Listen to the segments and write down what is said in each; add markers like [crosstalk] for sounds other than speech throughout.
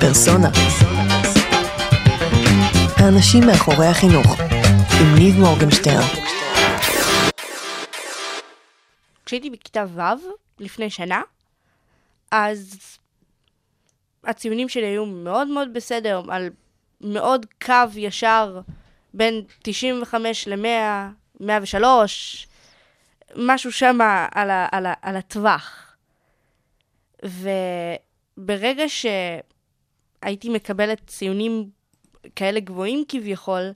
פרסונה. האנשים מאחורי החינוך, עם ניב מורגנשטרן. כשהייתי בכיתה ו', לפני שנה, אז הציונים שלי היו מאוד מאוד בסדר, על מאוד קו ישר בין 95 ל-100, 103, משהו שם על, ה- על, על הטווח. וברגע שהייתי מקבלת ציונים כאלה גבוהים כביכול,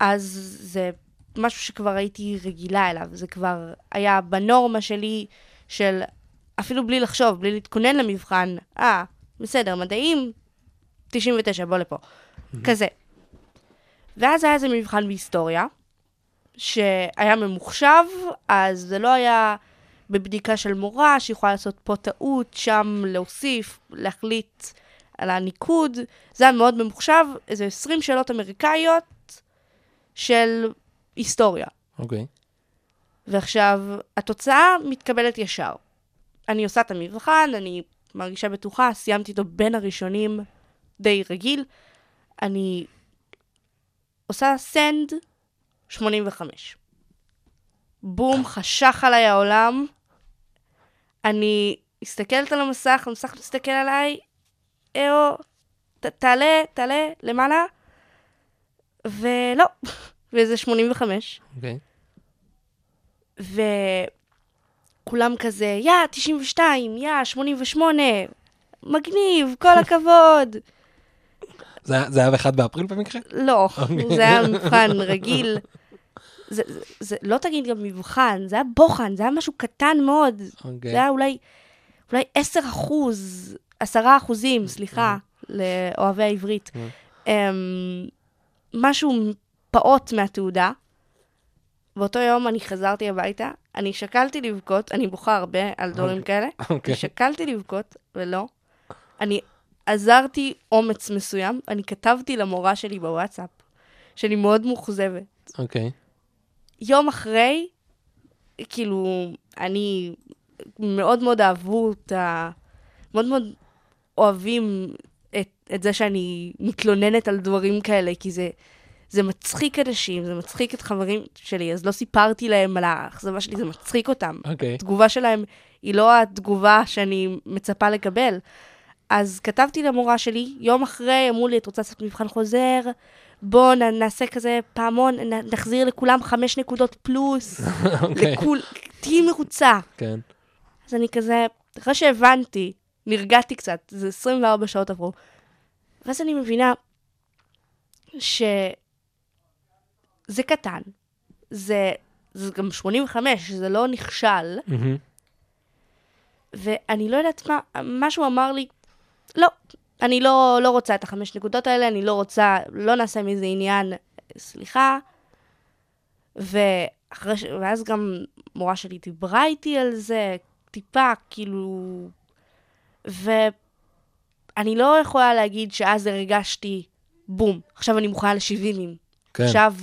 אז זה משהו שכבר הייתי רגילה אליו, זה כבר היה בנורמה שלי של אפילו בלי לחשוב, בלי להתכונן למבחן, אה, בסדר, מדעים, 99, בוא לפה. כזה. ואז היה איזה מבחן בהיסטוריה, שהיה ממוחשב, אז זה לא היה בבדיקה של מורה, שיכולה לעשות פה טעות, שם להוסיף, להחליט על הניקוד. זה היה מאוד ממוחשב, איזה 20 שאלות אמריקאיות של היסטוריה. אוקיי. ועכשיו, התוצאה מתקבלת ישר. אני עושה את המבחן, אני מרגישה בטוחה, סיימתי אותו בין הראשונים, די רגיל. אני עושה סנד 85. בום, חשך עליי העולם. אני מסתכלת על המסך, המסך מסתכל עליי, אהו, ת, תעלה, תעלה, למעלה, ולא, [laughs] וזה 85. אוקיי. וכולם כזה, יא, 92, יא, 88, מגניב, כל [laughs] הכבוד. זה זה היה ב-1 באפריל במקרה? לא, אוקיי. זה היה [laughs] מבחן רגיל. זה, זה, זה, לא תגיד גם מבחן, זה היה בוחן, זה היה משהו קטן מאוד. אוקיי. זה היה אולי, אולי 10 אחוז, 10 אחוזים, סליחה, לאוהבי העברית. אמ, משהו פעוט מהתעודה. באותו יום אני חזרתי הביתה, אני שקלתי לבכות, אני בוכה הרבה על דברים כאלה, אוקיי. שקלתי לבכות, ולא. אני עזרתי אומץ מסוים, אני כתבתי למורה שלי בוואטסאפ, שאני מאוד מאוכזבת. אוקיי. יום אחרי, כאילו, אני מאוד מאוד אהבו את ה... מאוד מאוד אוהבים את, את זה שאני מתלוננת על דברים כאלה, כי זה, זה מצחיק אנשים, זה מצחיק את חברים שלי, אז לא סיפרתי להם על האכזבה שלי, זה מצחיק אותם. אוקיי. התגובה שלהם היא לא התגובה שאני מצפה לקבל. אז כתבתי למורה שלי, יום אחרי, אמרו לי, את רוצה לעשות מבחן חוזר? בוא נ- נעשה כזה פעמון, נחזיר לכולם חמש נקודות פלוס, [laughs] אוקיי. לכול, תהיי מרוצה. כן. אז אני כזה, אחרי שהבנתי, נרגעתי קצת, זה 24 שעות עברו, ואז אני מבינה שזה קטן, זה, זה גם 85, זה לא נכשל. ואני לא יודעת מה, משהו אמר לי, לא, אני לא, לא רוצה את החמש נקודות האלה, אני לא רוצה, לא נעשה מזה עניין, סליחה. ואחרי ש... ואז גם מורה שלי דיברה איתי על זה, טיפה, כאילו... ואני לא יכולה להגיד שאז הרגשתי, בום, עכשיו אני מוכנה לשבעימים. כן. עכשיו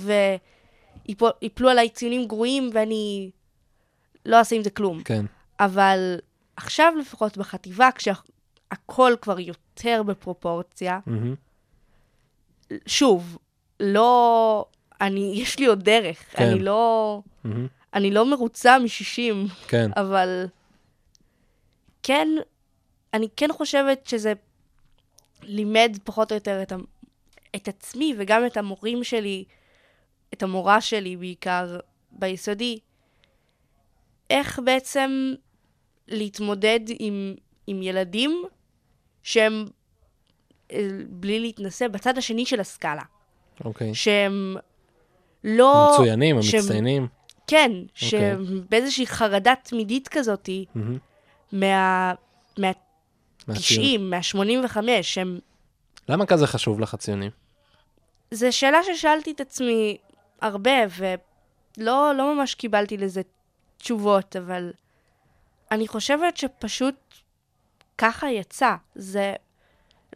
uh, יפלו עליי ציונים גרועים ואני לא אעשה עם זה כלום. כן. אבל עכשיו לפחות בחטיבה, כשהכול כבר יותר בפרופורציה, מהמם. שוב, לא... אני, [laughs] יש לי עוד דרך. כן. אני לא... מהמם. אני לא מרוצה מ-60, כן. אבל כן, אני כן חושבת שזה לימד פחות או יותר את, ה... את עצמי וגם את המורים שלי, את המורה שלי בעיקר ביסודי, איך בעצם להתמודד עם, עם ילדים שהם, אה, בלי להתנסה, בצד השני של הסקאלה. אוקיי. שהם לא... המצוינים, שהם- המצטיינים. כן, אוקיי. שהם באיזושהי חרדה תמידית כזאתי, מהמם. מה... מהציון. מה-90, מה-85, שהם... למה כזה חשוב לך הציונים? זו שאלה ששאלתי את עצמי הרבה, ולא לא ממש קיבלתי לזה תשובות, אבל אני חושבת שפשוט ככה יצא. זה...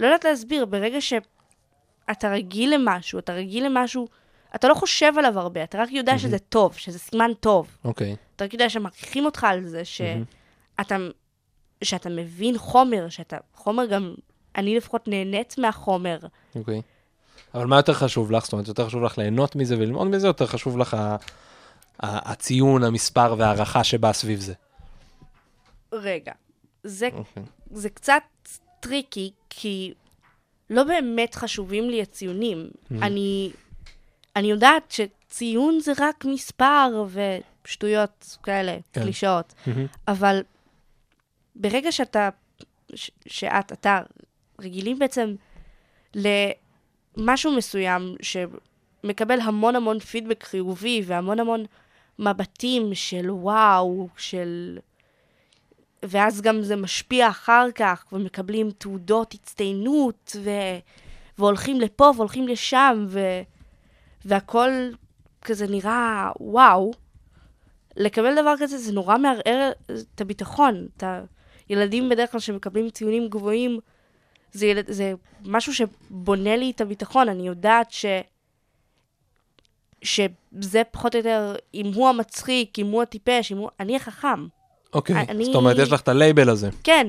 לא יודעת להסביר, ברגע שאתה רגיל למשהו, אתה רגיל למשהו, אתה לא חושב עליו הרבה, אתה רק יודע שזה טוב, שזה סימן טוב. אוקיי. אתה רק יודע שמעריכים אותך על זה, שאתה, שאתה מבין חומר, שאתה, חומר גם אני לפחות נהנית מהחומר. אוקיי. אבל מה יותר חשוב לך? זאת אומרת, יותר חשוב לך ליהנות מזה וללמוד מזה, יותר חשוב לך ה- ה- הציון, המספר וההערכה שבאה סביב זה? רגע, זה, אוקיי. זה קצת טריקי, כי לא באמת חשובים לי הציונים. אני, אני יודעת שציון זה רק מספר ושטויות כאלה, כן. קלישאות. מהמם. אבל ברגע שאתה, ש, שאת, אתה, רגילים בעצם למשהו מסוים שמקבל המון המון פידבק חיובי והמון המון מבטים של וואו, של... ואז גם זה משפיע אחר כך, ומקבלים תעודות הצטיינות, ו... והולכים לפה והולכים לשם, ו... והכל כזה נראה וואו. לקבל דבר כזה זה נורא מערער את הביטחון. את הילדים בדרך כלל שמקבלים ציונים גבוהים, זה, ילד, זה משהו שבונה לי את הביטחון. אני יודעת ש... שזה פחות או יותר, אם הוא המצחיק, אם הוא הטיפש, אם הוא... אני החכם. אוקיי, אני- זאת אומרת, יש לך את הלייבל הזה. כן,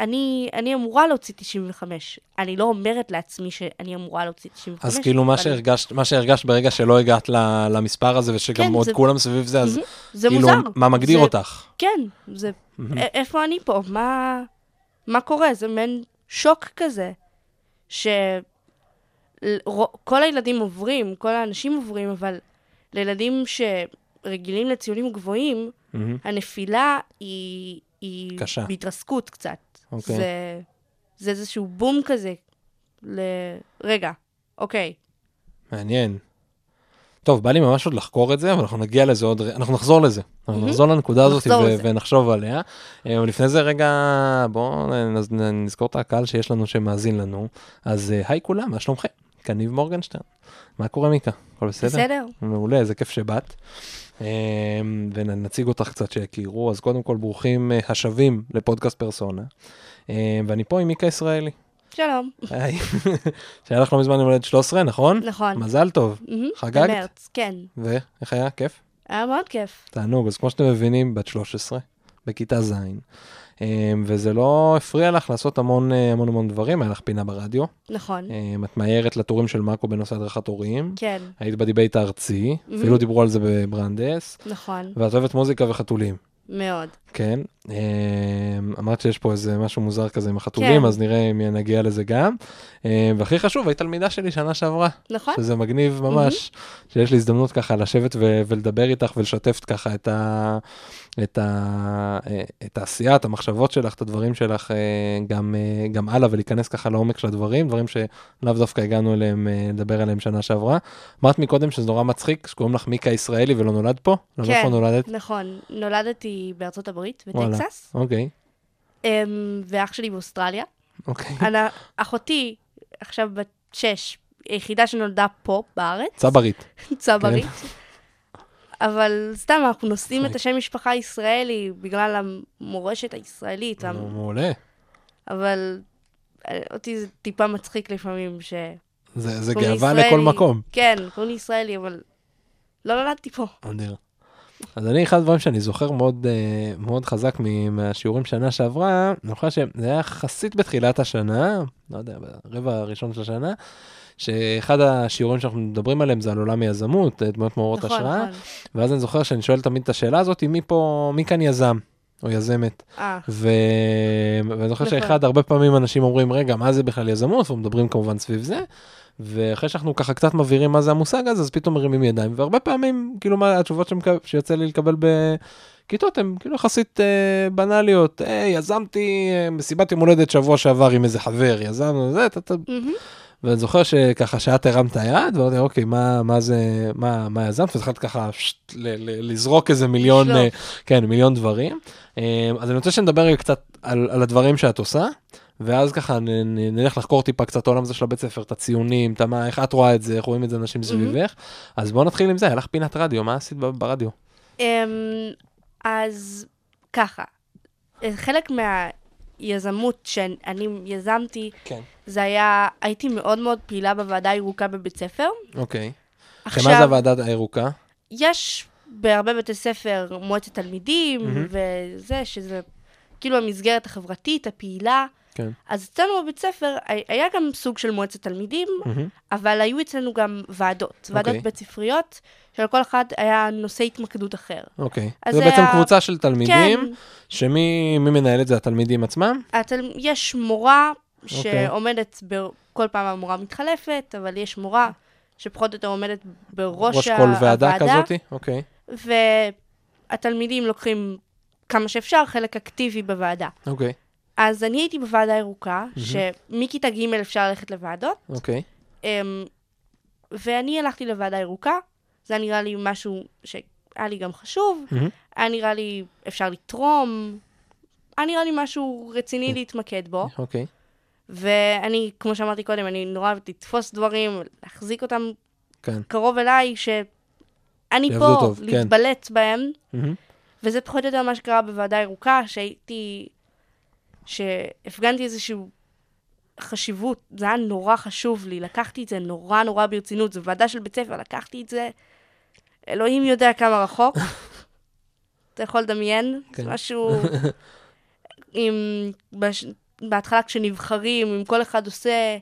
אני, אני אמורה להוציא 95. אני לא אומרת לעצמי שאני אמורה להוציא 95. אז כאילו, מה שהרגשת, מה שהרגשת ברגע שלא הגעת למספר הזה, ושגם כן, עוד זה- כולם סביב זה, אז. זה כאילו, מוזר. מה מגדיר זה- אותך? כן, זה... איפה אני פה? מה, מה קורה? זה מעין שוק כזה, שכל הילדים עוברים, כל האנשים עוברים, אבל לילדים שרגילים לציונים גבוהים. הנפילה היא... היא קשה. בהתרסקות קצת. אוקיי. זה, זה איזשהו בום כזה. ל... רגע, אוקיי. מעניין. טוב, בא לי ממש עוד לחקור את זה, אבל אנחנו נגיע לזה עוד, אנחנו נחזור לזה. אנחנו מהמם. נחזור לנקודה הזאת נחזור ו-. ונחשוב עליה. אה, אבל לפני זה רגע, בואו נזכור את הקהל שיש לנו שמאזין לנו. אז אה, היי כולם, מה שלומכם? כאן ניב מורגנשטרן. מה קורה מיקה? הכל בסדר? בסדר? מעולה, איזה כיף שבאת. אה, ונציג אותך קצת שיכירו. אז קודם כל, ברוכים אה, השבים לפודקאסט פרסונה. אה, ואני פה עם מיקה ישראלי. שלום. היי. שהיה לך לא מזמן יום הולדת 13, נכון? נכון. מזל טוב. חגגת? במרץ, כן. ואיך היה? כיף? היה מאוד כיף. תענוג. אז כמו שאתם מבינים, בת 13, בכיתה ז', אמ, וזה לא הפריע לך לעשות המון אה, המון המון דברים, היה לך פינה ברדיו, נכון. אמ, את מאיירת לטורים של מאקו בנושא הדרכת הורים, כן, היית ב debate הארצי, מהמם. אפילו דיברו על זה בברנז'ה, נכון. ואת אוהבת מוזיקה וחתולים. מאוד. כן, אמ, אמרת שיש פה איזה משהו מוזר כזה עם החתולים, כן. אז נראה אם נגיע לזה גם. אמ, והכי חשוב, היית תלמידה שלי שנה שעברה. נכון? שזה מגניב ממש, שיש לי הזדמנות ככה לשבת ו- ולדבר איתך ולשתף ככה את, ה- את, ה- אה, את העשייה, את המחשבות שלך, את הדברים שלך אה, גם, אה, גם הלאה ולהיכנס ככה לעומק של הדברים, דברים שלאו דווקא הגענו אליהם, לדבר עליהם שנה שעברה. אמרת מקודם שזה נורא מצחיק, שקוראים לך מיקה ישראלי ולא נולד פה? למה כן. איפה נולדת? נכון. נולדתי בארצות הברית, וואלה. בטקסס, אוקיי, אמ, ואח שלי באוסטרליה. אוקיי. [laughs] אני- אחותי, עכשיו בת שש, היחידה שנולדה פה, בארץ, צברית. [laughs] צברית. כן. אבל סתם, אנחנו נושאים את. השם משפחה הישראלי בגלל המורשת הישראלית, מעולה. אבל אה, אותי זה טיפה מצחיק לפעמים, ש... זה, גאווה ישראלי. לכל מקום. כן, קוראים לי ישראלי, אבל לא נולדתי פה. אדיר. אז אני, אחד הדברים שאני זוכר מאוד, אה, מאוד חזק מהשיעורים שנה שעברה, אני חושב שזה היה יחסית בתחילת השנה, לא יודע, ברבע הראשון של השנה, שאחד השיעורים שאנחנו מדברים עליהם זה על עולם היזמות, אה, דמויות מעוררות נכון, השראה, נכון. ואז אני זוכר שאני שואל תמיד את השאלה הזאת, מי פה, מי כאן יזם? או יזמת. אה, ו... ואני זוכר נכון. שאחד, הרבה פעמים אנשים אומרים, רגע, מה זה בכלל יזמות? ומדברים כמובן סביב זה. ואחרי שאנחנו ככה קצת מבהירים מה זה המושג הזה, אז פתאום מרימים ידיים. והרבה פעמים, כאילו, מה התשובות. שיוצא לי לקבל בכיתות הן כאילו יחסית אה, בנאליות. היי, יזמתי אה, מסיבת יום הולדת שבוע שעבר עם איזה חבר, יזמנו זה, אתה... מהמם. ואני זוכר שככה שאת הרמת היד, ואמרתי, אוקיי, מה, מה זה, מה, מה יזמת? והתחלת ככה שט, ל, ל, לזרוק איזה מיליון. אה, כן, מיליון דברים. אה, אז אני רוצה שנדבר קצת על, על הדברים שאת עושה, ואז ככה נ, נ, נלך לחקור טיפה קצת העולם הזה של הבית ספר, את הציונים, את מה, איך את רואה את זה, איך רואים את זה אנשים סביבך. אז בואו נתחיל עם זה, היה לך פינת רדיו, מה עשית ברדיו? אמ, אז ככה, חלק מהיזמות שאני יזמתי, כן. זה היה, הייתי מאוד מאוד פעילה בוועדה הירוקה בבית ספר. אוקיי. עכשיו, שמה זה הוועדה הירוקה? יש בהרבה בתי ספר מועצת תלמידים, מהמם. וזה, שזה כאילו המסגרת החברתית, הפעילה, כן. אז אצלנו בבית ספר הי- היה גם סוג של מועצת תלמידים, מהמם. אבל היו אצלנו גם ועדות, ועדות אוקיי. בית ספריות, שלכל אחד היה נושא התמקדות אחר. אוקיי. אז זה זה בעצם היה- קבוצה של תלמידים, כן, שמי מי מנהל את זה? התלמידים עצמם? התל... יש מורה אוקיי. שעומדת, ב... כל פעם המורה מתחלפת, אבל יש מורה שפחות או יותר עומדת בראש ראש ה- כל ועדה הוועדה, כזאתי? אוקיי. והתלמידים לוקחים כמה שאפשר חלק אקטיבי בוועדה. אוקיי. אז אני הייתי בוועדה ירוקה, שמכיתה ג' אפשר ללכת לוועדות, אוקיי. אמ, ואני הלכתי לוועדה ירוקה, זה היה נראה לי משהו שהיה לי גם חשוב, מהמם. היה נראה לי אפשר לתרום, היה נראה לי משהו רציני להתמקד בו, אוקיי. ואני, כמו שאמרתי קודם, אני נורא אוהבת לתפוס דברים, להחזיק אותם כן. קרוב אליי, שאני פה, טוב, כן. להתבלט בהם, מהמם. וזה פחות או יותר מה שקרה בוועדה ירוקה, שהייתי, שהפגנתי איזושהי חשיבות, זה היה נורא חשוב לי, לקחתי את זה נורא נורא ברצינות, זו ועדה של בית ספר, לקחתי את זה, אלוהים יודע כמה רחוק. [laughs] אתה יכול לדמיין? כן. זה משהו [laughs] עם... בש... בהתחלה כשנבחרים, אם כל אחד עושה,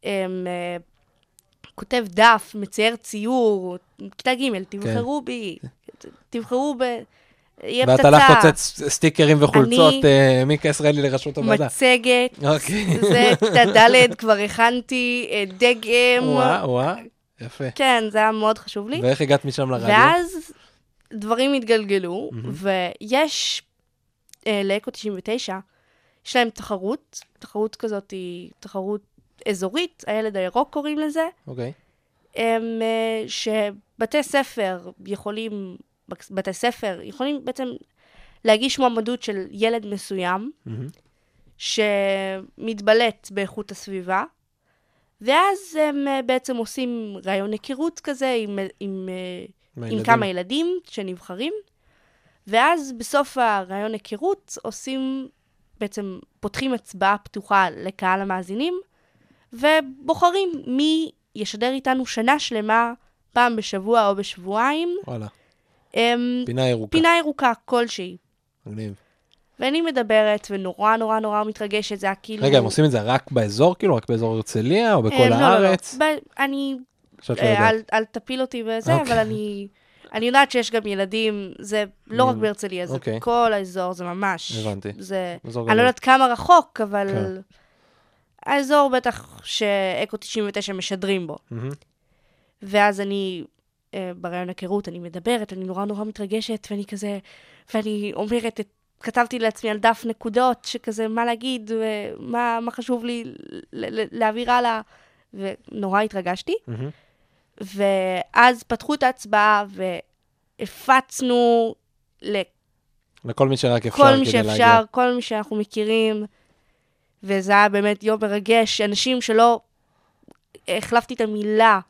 um, uh, כותב דף, מצייר ציור, כיתה ג', תבחרו בי, תבחרו ב... יהיה ואת פצצה, הלכת הוצאת סטיקרים וחולצות, אני- אה, מיקה ישראלי לראשות הוועדה. מצגת, אוקיי. זה כיתה ד', כבר הכנתי אה, דגם. וואה, וואה, יפה. כן, זה היה מאוד חשוב לי. ואיך הגעת משם לרדיו? ואז דברים התגלגלו, מהמם. ויש אה, לאקו 99, יש להם תחרות, תחרות כזאת היא תחרות אזורית, הילד הירוק קוראים לזה, אוקיי. הם, אה, שבתי ספר יכולים, בתי ספר יכולים בעצם להגיש מועמדות של ילד מסוים, מהמם. שמתבלט באיכות הסביבה, ואז הם אה, בעצם עושים רעיון היכרות כזה עם, עם, אה, עם. כמה ילדים שנבחרים, ואז בסוף הרעיון היכרות עושים, בעצם פותחים הצבעה פתוחה לקהל המאזינים, ובוחרים מי ישדר איתנו שנה שלמה, פעם בשבוע או בשבועיים, וואלה, פינה ירוקה. פינה ירוקה כלשהי. מגניב. ואני מדברת, ונורא נורא נורא מתרגשת, זה היה כאילו... רגע, הם עושים את זה רק באזור, כאילו? רק באזור הרצליה, או בכל אה, לא, לא, לא. הארץ? ב- אני לא אה. אל, אל תפיל אותי בזה, אוקיי. אבל אני, אני יודעת שיש גם ילדים, זה לא רק בהרצליה, זה אוקיי. כל האזור, זה ממש. הבנתי. זה, אני לא. יודעת כמה רחוק, אבל כן. האזור בטח שאקו 99 משדרים בו. מהמם. ואז אני, ברעיון היכרות, אני מדברת, אני נורא נורא מתרגשת, ואני כזה, ואני אומרת, את, כתבתי לעצמי על דף נקודות, שכזה, מה להגיד, ומה מה חשוב לי ל- ל- להעביר הלאה, ונורא התרגשתי. מהמם. ואז פתחו את ההצבעה והפצנו לכל לכל מי שרק אפשר מי כדי שאפשר, להגיע. כל מי שאנחנו מכירים, וזה היה באמת יום מרגש. אנשים שלא החלפתי את המילה,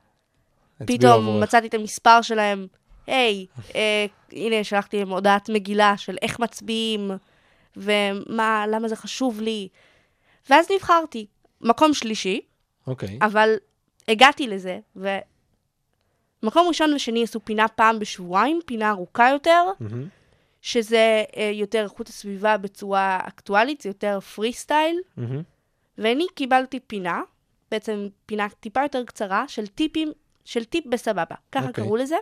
פתאום. מצאתי את המספר שלהם, היי, אה, הנה, שלחתי להם הודעת מגילה של איך מצביעים, ומה, למה זה חשוב לי. ואז נבחרתי, מקום שלישי, אוקיי. אבל הגעתי לזה, ומקום ראשון ושני עשו פינה פעם בשבועיים, פינה ארוכה יותר, מהמם. שזה אה, יותר איכות הסביבה בצורה אקטואלית, זה יותר פרי סטייל, מהמם. ואני קיבלתי פינה, בעצם פינה טיפה יותר קצרה, של טיפים, של טיפ בסבבה, ככה אוקיי. קראו לזה.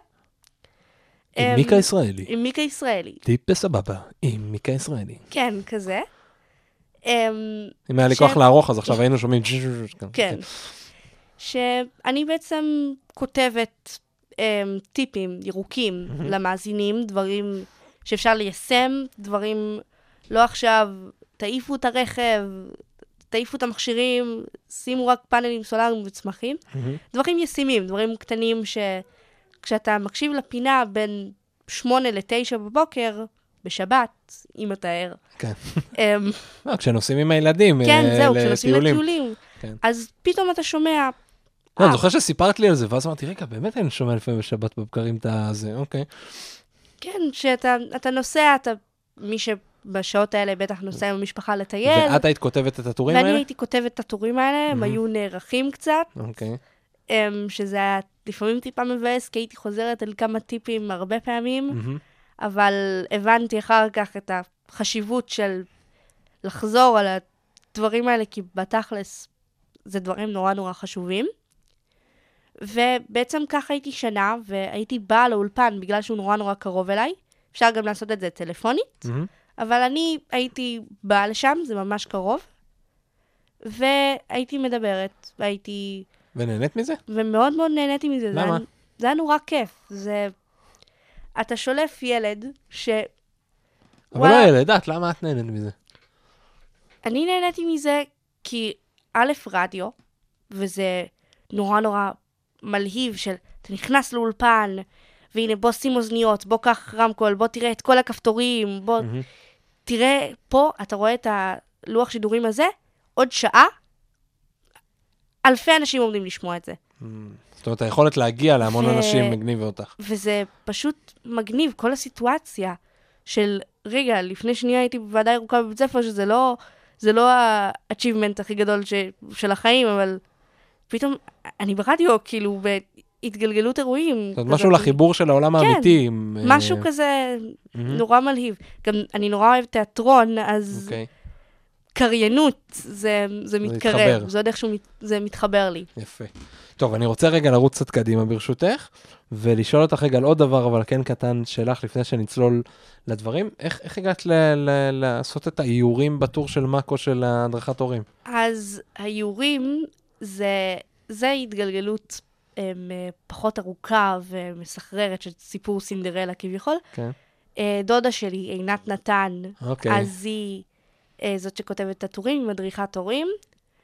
עם אמ, מיקה ישראלי. עם מיקה ישראלי, טיפ בסבבה, עם מיקה ישראלי. כן, כזה. אמ, אם היה לי כוח לערוך, אז עכשיו היינו שומעים... כן. שאני בעצם כותבת um, טיפים ירוקים. למאזינים, דברים שאפשר ליישם, דברים, לא עכשיו, תעיפו את הרכב, תעיפו את המכשירים, שימו רק פאנלים סולאריים וצמחים. מהמם. דברים ישימים, דברים קטנים שכשאתה מקשיב לפינה בין שמונה לתשע בבוקר, בשבת, אם אתה ער. כן. אמ, לא, כשנוסעים עם הילדים כן, אה, זהו, כשנוסעים לטיולים. לטיולים. כן. אז פתאום אתה שומע, לא, אני אה. זוכר שסיפרת לי על זה, ואז אמרתי, רגע, באמת אני שומע לפעמים בשבת בבקרים את הזה, אוקיי. כן, שאתה אתה נוסע, אתה, מי שבשעות האלה בטח נוסע עם המשפחה לטייל, ואת היית כותבת את הטורים ואני האלה? הייתי כותבת את הטורים האלה, הם. היו נערכים קצת, אוקיי. אמ, שזה היה לפעמים טיפה מבאס, כי הייתי חוזרת על כמה טיפים הרבה פעמים. אבל הבנתי אחר כך את החשיבות של לחזור על הדברים האלה, כי בתכלס זה דברים נורא נורא חשובים. ובעצם ככה הייתי שנה, והייתי באה לאולפן בגלל שהוא נורא נורא קרוב אליי. אפשר גם לעשות את זה טלפונית, מהמם. אבל אני הייתי באה לשם, זה ממש קרוב. והייתי מדברת, והייתי... ונהנית מזה? ומאוד מאוד נהניתי מזה. זה למה? היה, זה היה נורא כיף. זה... אתה שולף ילד ש... אבל לא ילד, את, למה את נהנית מזה? אני נהניתי מזה כי א', רדיו, וזה נורא נורא מלהיב של, אתה נכנס לאולפן, והנה בוא שים אוזניות, בוא קח רמקול, בוא תראה את כל הכפתורים, בוא מהמם. תראה, פה אתה רואה את הלוח שידורים הזה, עוד שעה, אלפי אנשים עומדים לשמוע את זה. זאת אומרת, היכולת להגיע להמון ו- אנשים מגניבה אותך. וזה פשוט מגניב, כל הסיטואציה של, רגע, לפני שנייה הייתי בוועדה ירוקה בבית ספר, שזה לא, זה לא ה-achievement הכי גדול ש, של החיים, אבל פתאום אני ברדיו, כאילו, בהתגלגלות אירועים. זאת אומרת. משהו לחיבור של העולם כן, האמיתי. אה, משהו כזה מהמם. נורא מלהיב. גם אני נורא אוהבת תיאטרון, אז אוקיי, קריינות, זה, זה מתקרב. זה עוד איכשהו מת- זה מתחבר לי. יפה. טוב, אני רוצה רגע לרוץ קצת קדימה ברשותך, ולשאול אותך רגע על עוד דבר, אבל כן קטן שלך, לפני שנצלול לדברים. איך, איך הגעת ל- ל- לעשות את האיורים בטור של מאקו של הדרכת הורים? אז האיורים זה, זה התגלגלות אה, פחות ארוכה ומסחררת של סיפור סינדרלה כביכול. כן. אה, דודה שלי, עינת נתן, אוקיי, אז היא אה, זאת שכותבת את הטורים, מדריכת הורים.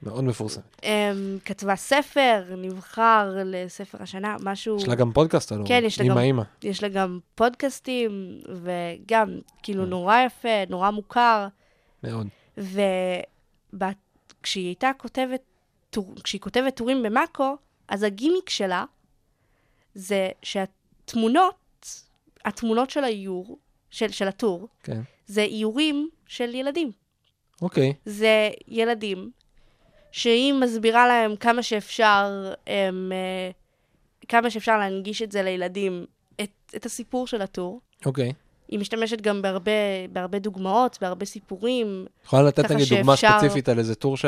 מאוד מפורסם. הם, כתבה ספר, נבחר לספר השנה, משהו... יש לה גם פודקאסט הורים. כן, יש לה גם- אימא אימא. יש לה גם פודקאסטים, וגם, כאילו. נורא יפה, נורא מוכר. מאוד. וכשהיא הייתה כותבת, כשהיא כותבת טורים במאקו, אז הגימיק שלה זה שהתמונות, התמונות של האיור, של, של הטור, כן. זה איורים של ילדים. אוקיי. זה ילדים שהיא מסבירה להם כמה שאפשר, הם, אה, כמה שאפשר להנגיש את זה לילדים, את, את הסיפור של הטור. אוקיי. היא משתמשת גם בהרבה, בהרבה דוגמאות, בהרבה סיפורים. יכולה לתת נגיד דוגמה שאפשר- ספציפית על איזה טור ש...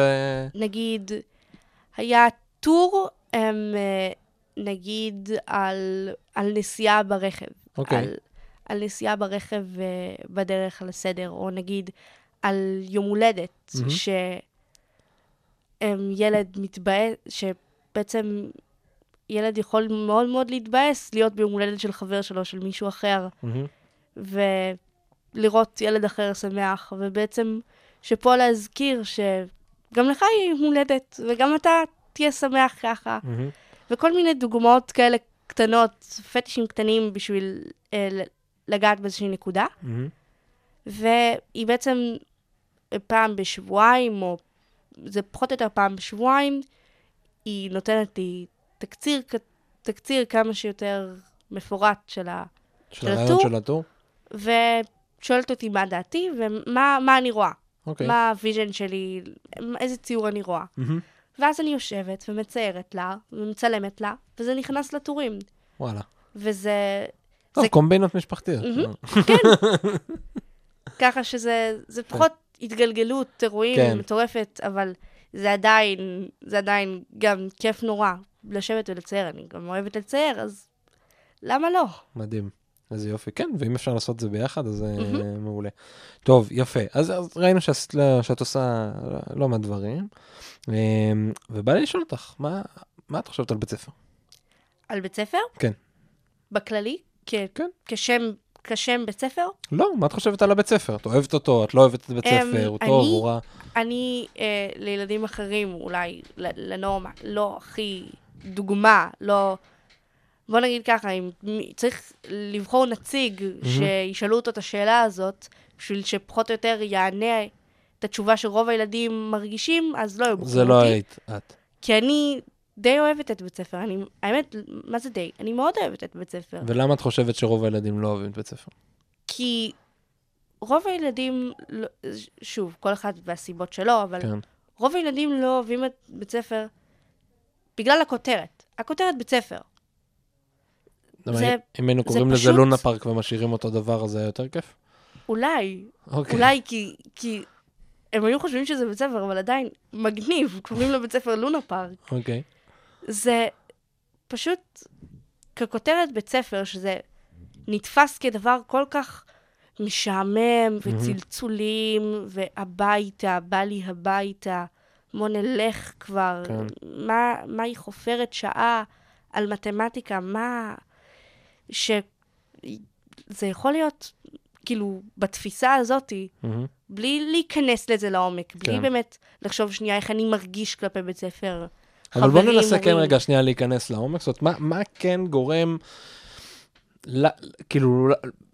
נגיד, היה טור, הם, אה, נגיד, על, על נסיעה ברכב. אוקיי. על, על נסיעה ברכב אה, בדרך לסדר, או נגיד על יום הולדת, מהמם. שילד מתבאס, שבעצם ילד יכול מאוד מאוד להתבאס להיות ביום הולדת של חבר שלו, של מישהו אחר, מהמם. ולראות ילד אחר שמח, ובעצם שפה להזכיר שגם לך יהיה יום הולדת, וגם אתה תהיה שמח ככה. וכל מיני דוגמאות כאלה קטנות, פטישים קטנים בשביל אה, לגעת באיזושהי נקודה. מהמם. והיא בעצם פעם בשבועיים, או זה פחות או יותר פעם בשבועיים, היא נותנת לי תקציר, תקציר כמה שיותר מפורט של ה... של הטור? של הטור? ושואלת אותי מה דעתי ומה מה אני רואה. אוקיי. מה ה vision שלי, איזה ציור אני רואה. מהמם. ואז אני יושבת ומציירת לה, ומצלמת לה, וזה נכנס לטורים. וואלה. וזה... טוב, זה- קומבינות משפחתיות. מהמם. [laughs] ככה שזה זה פחות התגלגלות, אירועים כן. מטורפת, אבל זה עדיין, זה עדיין גם כיף נורא לשבת ולצייר. אני גם אוהבת לצייר, אז למה לא? מדהים. איזה יופי. כן, ואם אפשר לעשות את זה ביחד, אז זה מהמם. מעולה. טוב, יפה. אז, אז ראינו שעשית, לה- שאת עושה לא מעט דברים. אמ, ובא לי לשאול אותך, מה, מה את חושבת על בית ספר? על בית ספר? כן. בכללי? כ- כן. כשם, כשם בית ספר? לא, מה את חושבת על הבית ספר? את אוהבת אותו, את לא אוהבת את בית אמ, ספר, הוא אני- טוב, הוא רע? אני, אה, לילדים אחרים, אולי לנורמה, לא הכי דוגמה, לא... בוא נגיד ככה, אם צריך לבחור נציג שישאלו אותו את השאלה הזאת, בשביל שפחות או יותר יענה את התשובה שרוב הילדים מרגישים, אז לא היו בוחרים זה לא אותי. היית את. כי אני די אוהבת את בית ספר. אני, האמת, מה זה די? אני מאוד אוהבת את בית ספר. ולמה את חושבת שרוב הילדים לא אוהבים את בית ספר? כי רוב הילדים, לא- שוב, כל אחד והסיבות שלו, אבל כן. רוב הילדים לא אוהבים את בית ספר בגלל הכותרת. הכותרת בית ספר. זה- אם היינו קוראים לזה פשוט- לונה פארק ומשאירים אותו דבר, אז זה היה יותר כיף? אולי, אוקיי. אולי כי, כי הם היו חושבים שזה בית ספר, אבל עדיין מגניב, קוראים לבית ספר לונה פארק. אוקיי. זה פשוט ככותרת בית ספר, שזה נתפס כדבר כל כך משעמם, וצלצולים, והביתה, בא לי הביתה, בוא נלך כבר, כן. מה, מה היא חופרת שעה על מתמטיקה, מה... שזה יכול להיות, כאילו, בתפיסה הזאתי, מהמם. בלי להיכנס לזה לעומק, בלי כן. באמת לחשוב שנייה איך אני מרגיש כלפי בית ספר. אבל בוא ננסה כן. רגע שנייה להיכנס לעומק, זאת אומרת, מה, מה כן גורם, ל, כאילו,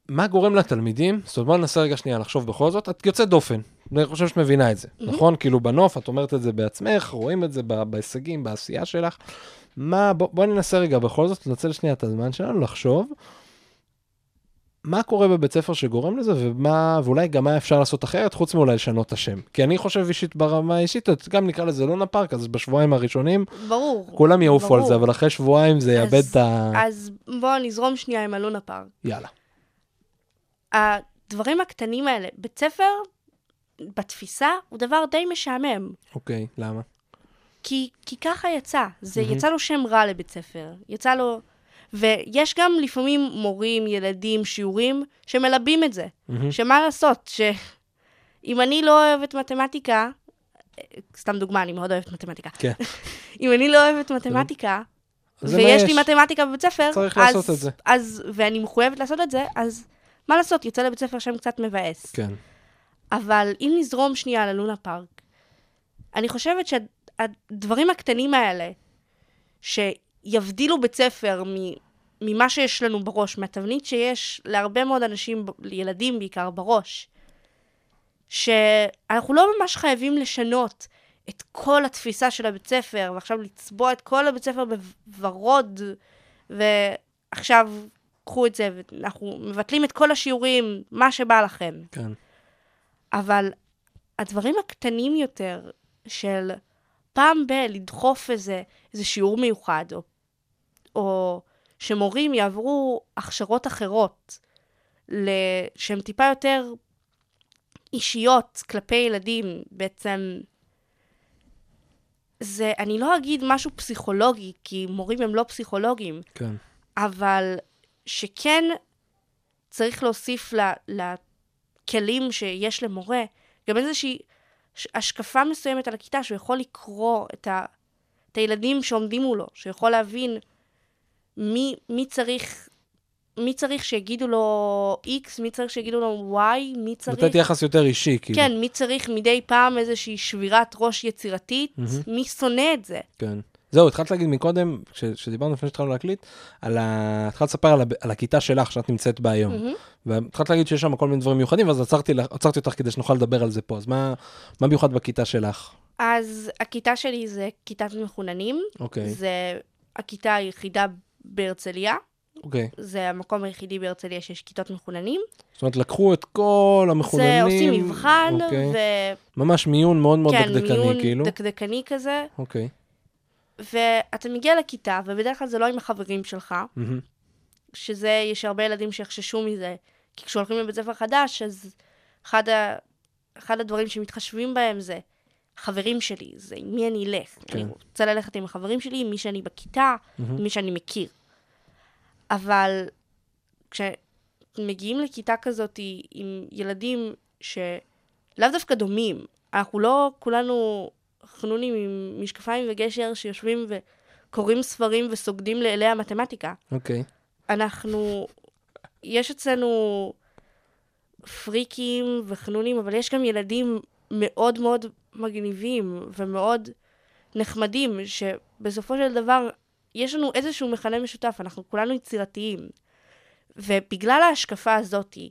מה גורם לתלמידים, זאת אומרת, בוא ננסה רגע שנייה לחשוב בכל זאת, את יוצאת דופן, אני חושב שאת מבינה את זה, נכון? כאילו בנוף, את אומרת את זה בעצמך, רואים את זה בהישגים, בעשייה שלך. מה, בוא, בוא ננסה רגע בכל זאת, לנצל שנייה את הזמן שלנו, לחשוב. מה קורה בבית ספר שגורם לזה, ומה, ואולי גם מה אפשר לעשות אחרת, חוץ מאולי לשנות את השם. כי אני חושב אישית ברמה האישית, גם נקרא לזה לונה פארק, אז בשבועיים הראשונים, ברור. כולם יעופו על. זה, אבל אחרי שבועיים זה יאבד את ה... אז בואו נזרום שנייה עם הלונה פארק. יאללה. הדברים הקטנים האלה, בית ספר, בתפיסה, הוא דבר די משעמם. אוקיי, למה? כי, כי ככה יצא. זה מהמם. יצא לו שם רע לבית ספר. יצא לו... ויש גם לפעמים מורים, ילדים, שיעורים, שמלבים את זה. מהמם. שמה לעשות, שאם אני לא אוהבת מתמטיקה, סתם דוגמה, אני מאוד אוהבת מתמטיקה. כן. [laughs] אם אני לא אוהבת מתמטיקה, ויש יש. לי מתמטיקה בבית ספר, צריך אז, לעשות את זה. אז, ואני מחויבת לעשות את זה, אז מה לעשות, יוצא לבית ספר שם קצת מבאס. כן. אבל אם נזרום שנייה ללונה פארק, אני חושבת שהדברים הקטנים האלה, שיבדילו בית ספר ממה שיש לנו בראש, מהתבנית שיש להרבה מאוד אנשים, ב- ילדים בעיקר, בראש, שאנחנו לא ממש חייבים לשנות את כל התפיסה של הבית ספר, ועכשיו לצבוע את כל הבית ספר בוורוד, ועכשיו קחו את זה, ואנחנו מבטלים את כל השיעורים, מה שבא לכם. כן. אבל הדברים הקטנים יותר של פעם ב- לדחוף איזה, איזה שיעור מיוחד, או, או שמורים יעברו הכשרות אחרות, שהן טיפה יותר אישיות כלפי ילדים, בעצם, זה, אני לא אגיד משהו פסיכולוגי, כי מורים הם לא פסיכולוגים, כן. אבל שכן צריך להוסיף ל, לכלים שיש למורה, גם איזושהי השקפה מסוימת על הכיתה, שהוא יכול לקרוא את, ה, את הילדים שעומדים מולו, שהוא יכול להבין מי, מי צריך... מי צריך שיגידו לו X, מי צריך שיגידו לו Y, מי צריך... לתת יחס יותר אישי, כאילו. כן, מי צריך מדי פעם איזושהי שבירת ראש יצירתית, מהמם. מי שונא את זה. כן. זהו, התחלת להגיד מקודם, כש- כשדיברנו לפני שהתחלנו להקליט, על ה... התחלת לספר על, ה... על הכיתה שלך שאת נמצאת בה היום. מהמם. והתחלת להגיד שיש שם כל מיני דברים מיוחדים, ואז עצרתי, לך- עצרתי אותך כדי שנוכל לדבר על זה פה. אז מה, מה מיוחד בכיתה שלך? אז הכיתה שלי זה כיתת מחוננים. אוקיי, זה הכיתה היחידה בהרצליה. אוקיי. זה המקום היחידי בהרצליה שיש כיתות מחוננים. זאת אומרת, לקחו את כל המחוננים. זה עושים מבחן, אוקיי. ו... ממש מיון מאוד מאוד כן, דקדקני, מיון כאילו. דקדקני כזה. אוקיי. ואתה מגיע לכיתה, ובדרך כלל זה לא עם החברים שלך, מהמם. שזה, יש הרבה ילדים שיחששו מזה. כי כשהולכים לבית ספר חדש, אז אחד, ה... אחד הדברים שמתחשבים בהם זה חברים שלי, זה עם מי אני אלך. כן. אני רוצה ללכת עם החברים שלי, עם מי שאני בכיתה, מהמם. מי שאני מכיר. אבל כשמגיעים לכיתה כזאת עם ילדים שלאו דווקא דומים, אנחנו לא כולנו חנונים עם משקפיים וגשר שיושבים וקוראים ספרים וסוגדים לאלי המתמטיקה. אוקיי. אנחנו, יש אצלנו פריקים וחנונים, אבל יש גם ילדים מאוד מאוד מגניבים ומאוד נחמדים, שבסופו של דבר יש לנו איזשהו מכנה משותף, אנחנו כולנו יצירתיים. ובגלל ההשקפה הזאתי,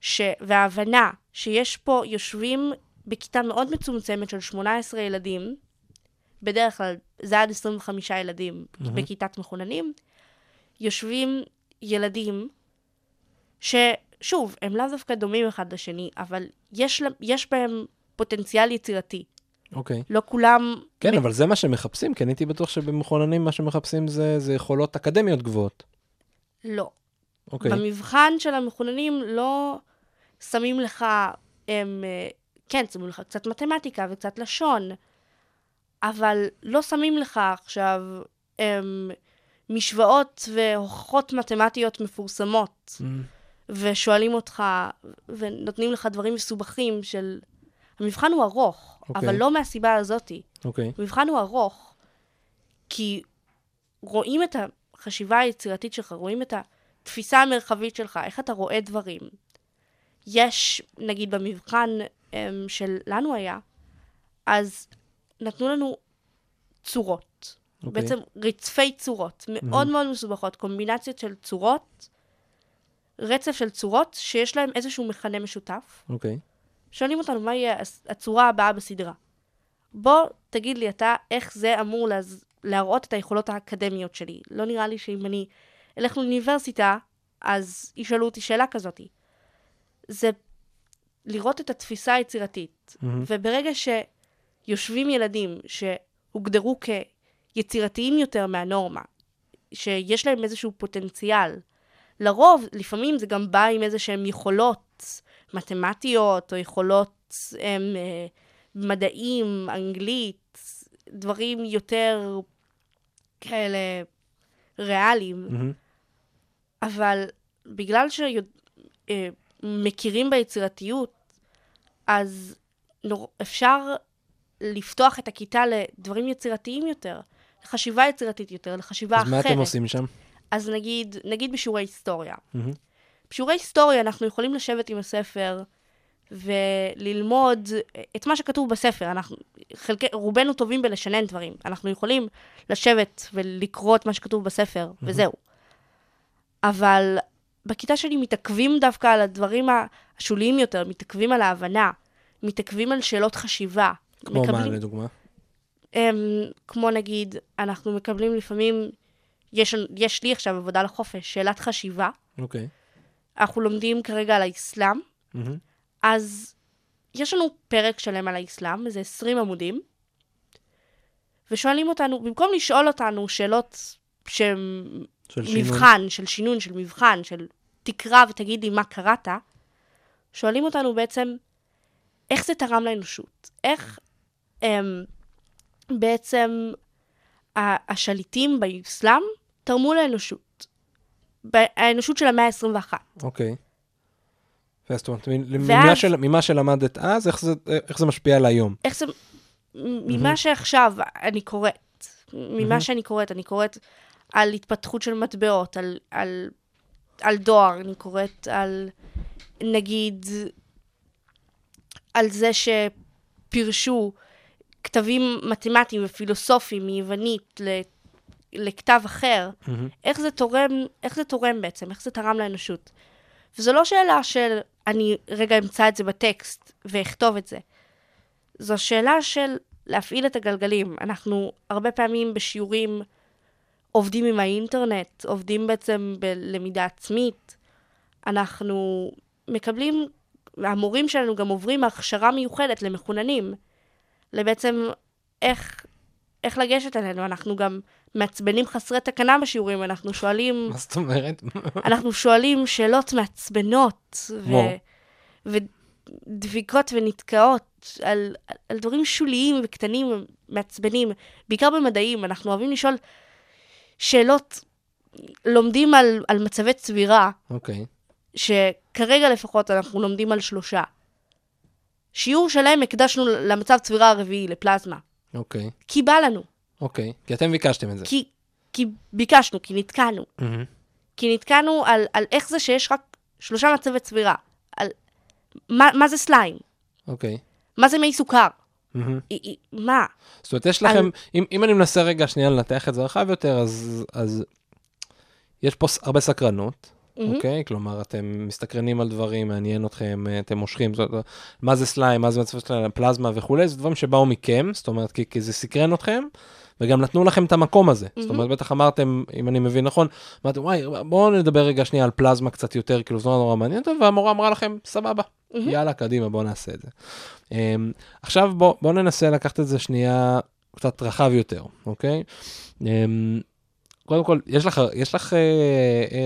ש... וההבנה שיש פה, יושבים בכיתה מאוד מצומצמת של 18 ילדים, בדרך כלל זה עד 25 ילדים מהמם. בכיתת מחוננים, יושבים ילדים ששוב, הם לאו דווקא דומים אחד לשני, אבל יש, יש בהם פוטנציאל יצירתי. אוקיי. לא כולם... כן, מ- אבל זה מה שמחפשים, כי אני הייתי בטוח שבמכוננים מה שמחפשים זה, זה יכולות אקדמיות גבוהות. לא. אוקיי. במבחן של המחוננים לא שמים לך הם, אה, כן, שמים לך קצת מתמטיקה וקצת לשון, אבל לא שמים לך עכשיו אמ, משוואות והוכחות מתמטיות מפורסמות, Mm. ושואלים אותך, ונותנים לך דברים מסובכים של... המבחן הוא ארוך, אוקיי. אבל לא מהסיבה הזאתי. אוקיי. המבחן הוא ארוך, כי רואים את החשיבה היצירתית שלך, רואים את התפיסה המרחבית שלך, איך אתה רואה דברים. יש, נגיד במבחן שלנו היה, אז נתנו לנו צורות. אוקיי. בעצם רצפי צורות, מאוד מאוד מסובכות, קומבינציות של צורות, רצף של צורות שיש להם איזשהו מכנה משותף. אוקיי. שואלים אותנו מה יהיה הצורה הבאה בסדרה. בוא תגיד לי אתה איך זה אמור להז... להראות את היכולות האקדמיות שלי. לא נראה לי שאם אני אלך לאוניברסיטה, אז ישאלו אותי שאלה כזאת. זה לראות את התפיסה היצירתית. מהמם. וברגע שיושבים ילדים שהוגדרו כיצירתיים יותר מהנורמה, שיש להם איזשהו פוטנציאל, לרוב, לפעמים זה גם בא עם איזה שהם יכולות מתמטיות, או יכולות הם, אה, מדעים, אנגלית, דברים יותר כאלה ריאליים. מהמם. אבל בגלל שמכירים ביצירתיות, אז נור... אפשר לפתוח את הכיתה לדברים יצירתיים יותר, לחשיבה יצירתית יותר, לחשיבה אז אחרת. מה אתם עושים שם? אז נגיד, נגיד בשיעורי היסטוריה. מהמם. בשיעורי היסטוריה אנחנו יכולים לשבת עם הספר וללמוד את מה שכתוב בספר. אנחנו, חלקי, רובנו טובים בלשנן דברים. אנחנו יכולים לשבת ולקרוא את מה שכתוב בספר, וזהו. אבל בכיתה שלי מתעכבים דווקא על הדברים השוליים יותר, מתעכבים על ההבנה, מתעכבים על שאלות חשיבה. כמו מה לדוגמה? הם, כמו נגיד, אנחנו מקבלים לפעמים, יש, יש לי עכשיו עבודה לחופש, שאלת חשיבה. אוקיי. אנחנו לומדים כרגע על האסלאם, מהמם. אז יש לנו פרק שלם על האסלאם, איזה 20 עמודים, ושואלים אותנו, במקום לשאול אותנו שאלות שהן של. מבחן, של שינון, של מבחן, של תקרא ותגיד לי מה קראת, שואלים אותנו בעצם, איך זה תרם לאנושות? איך הם, בעצם ה- השליטים באסלאם תרמו לאנושות? האנושות של המאה ה-21. אוקיי. זאת אומרת, ממה של- ממה שלמדת אז, איך זה- איך זה משפיע על היום? איך זה, ממה שעכשיו אני קוראת, ממה שאני קוראת, אני קוראת על התפתחות של מטבעות, על, על, על דואר, אני קוראת על, נגיד, על זה שפירשו כתבים מתמטיים ופילוסופיים מיוונית ל- לכתב אחר, מהמם. איך זה תורם, איך זה תורם בעצם, איך זה תרם לאנושות. וזו לא שאלה של אני רגע אמצא את זה בטקסט ואכתוב את זה. זו שאלה של להפעיל את הגלגלים. אנחנו הרבה פעמים בשיעורים עובדים עם האינטרנט, עובדים בעצם בלמידה עצמית. אנחנו מקבלים, המורים שלנו גם עוברים הכשרה מיוחדת למחוננים, לבעצם איך, איך לגשת אלינו. אנחנו גם מעצבנים חסרי תקנה בשיעורים, אנחנו שואלים... מה זאת אומרת? אנחנו שואלים שאלות מעצבנות, ו... ודביקות ונתקעות על, על דברים שוליים וקטנים, מעצבנים, בעיקר במדעים, אנחנו אוהבים לשאול שאלות, לומדים על, על מצבי צבירה, אוקיי. שכרגע לפחות אנחנו לומדים על שלושה. שיעור שלם הקדשנו למצב צבירה הרביעי, לפלזמה. אוקיי. כי בא לנו, אוקיי. כי אתם ביקשתם את זה. כי, כי ביקשנו, כי נתקענו. מהמם. כי נתקענו על, על איך זה שיש רק שלושה מצבי צבירה. על מה, מה זה סליים? אוקיי. מה זה מי סוכר? אי, מה? זאת אומרת, יש לכם, אם, אני מנסה רגע שנייה לנתח את זה רחב יותר, אז, יש פה הרבה סקרנות, מהמם. אוקיי? כלומר, אתם מסתקרנים על דברים, מעניין אתכם, אה, אתם מושכים, זאת, מה זה סליים, מה זה מצב של פלזמה וכולי, זה דברים שבאו מכם, זאת אומרת, כי, כי זה סקרן אתכם, וגם נתנו לכם את המקום הזה. זאת אומרת, בטח אמרתם, אם אני מבין נכון, אמרתם, וואי, בואו נדבר רגע שנייה על פלזמה קצת יותר, כאילו, זה נורא נורא מעניין, אותם", והמורה אמרה לכם, סבבה, יאללה, קדימה, בואו נעשה את זה. אמ, עכשיו בואו בוא ננסה לקחת את זה שנייה קצת רחב יותר, אוקיי? אמ, קודם כל, יש לך, יש לך אה,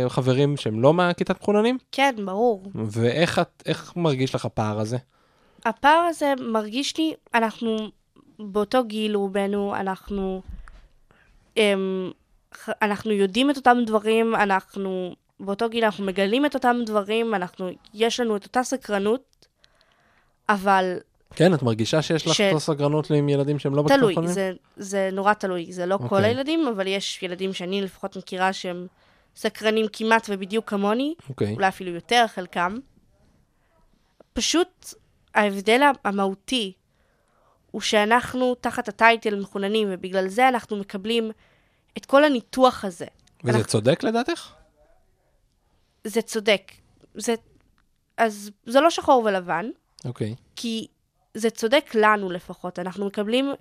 אה, חברים שהם לא מהכיתת מחוננים? כן, ברור. ואיך את, איך מרגיש לך הפער הזה? הפער הזה מרגיש לי, אנחנו באותו גיל רובנו, אנחנו, אמ, ח- אנחנו יודעים את אותם דברים, אנחנו באותו גיל אנחנו מגלים את אותם דברים, אנחנו, יש לנו את אותה סקרנות, אבל כן, את מרגישה שיש לך ש- את הסקרנות עם ילדים שהם לא תלוי, חולים? זה, זה נורא תלוי, זה לא כל אוקיי. הילדים, אבל יש ילדים שאני לפחות מכירה שהם סקרנים כמעט ובדיוק כמוני, אוקיי. אולי אפילו יותר חלקם. פשוט ההבדל המהותי הוא שאנחנו תחת הטייטל מחוננים, ובגלל זה אנחנו מקבלים את כל הניתוח הזה. וזה אנחנו- צודק לדעתך? זה צודק. זה... אז זה לא שחור ולבן, אוקיי. כי זה צודק לנו לפחות. אנחנו מקבלים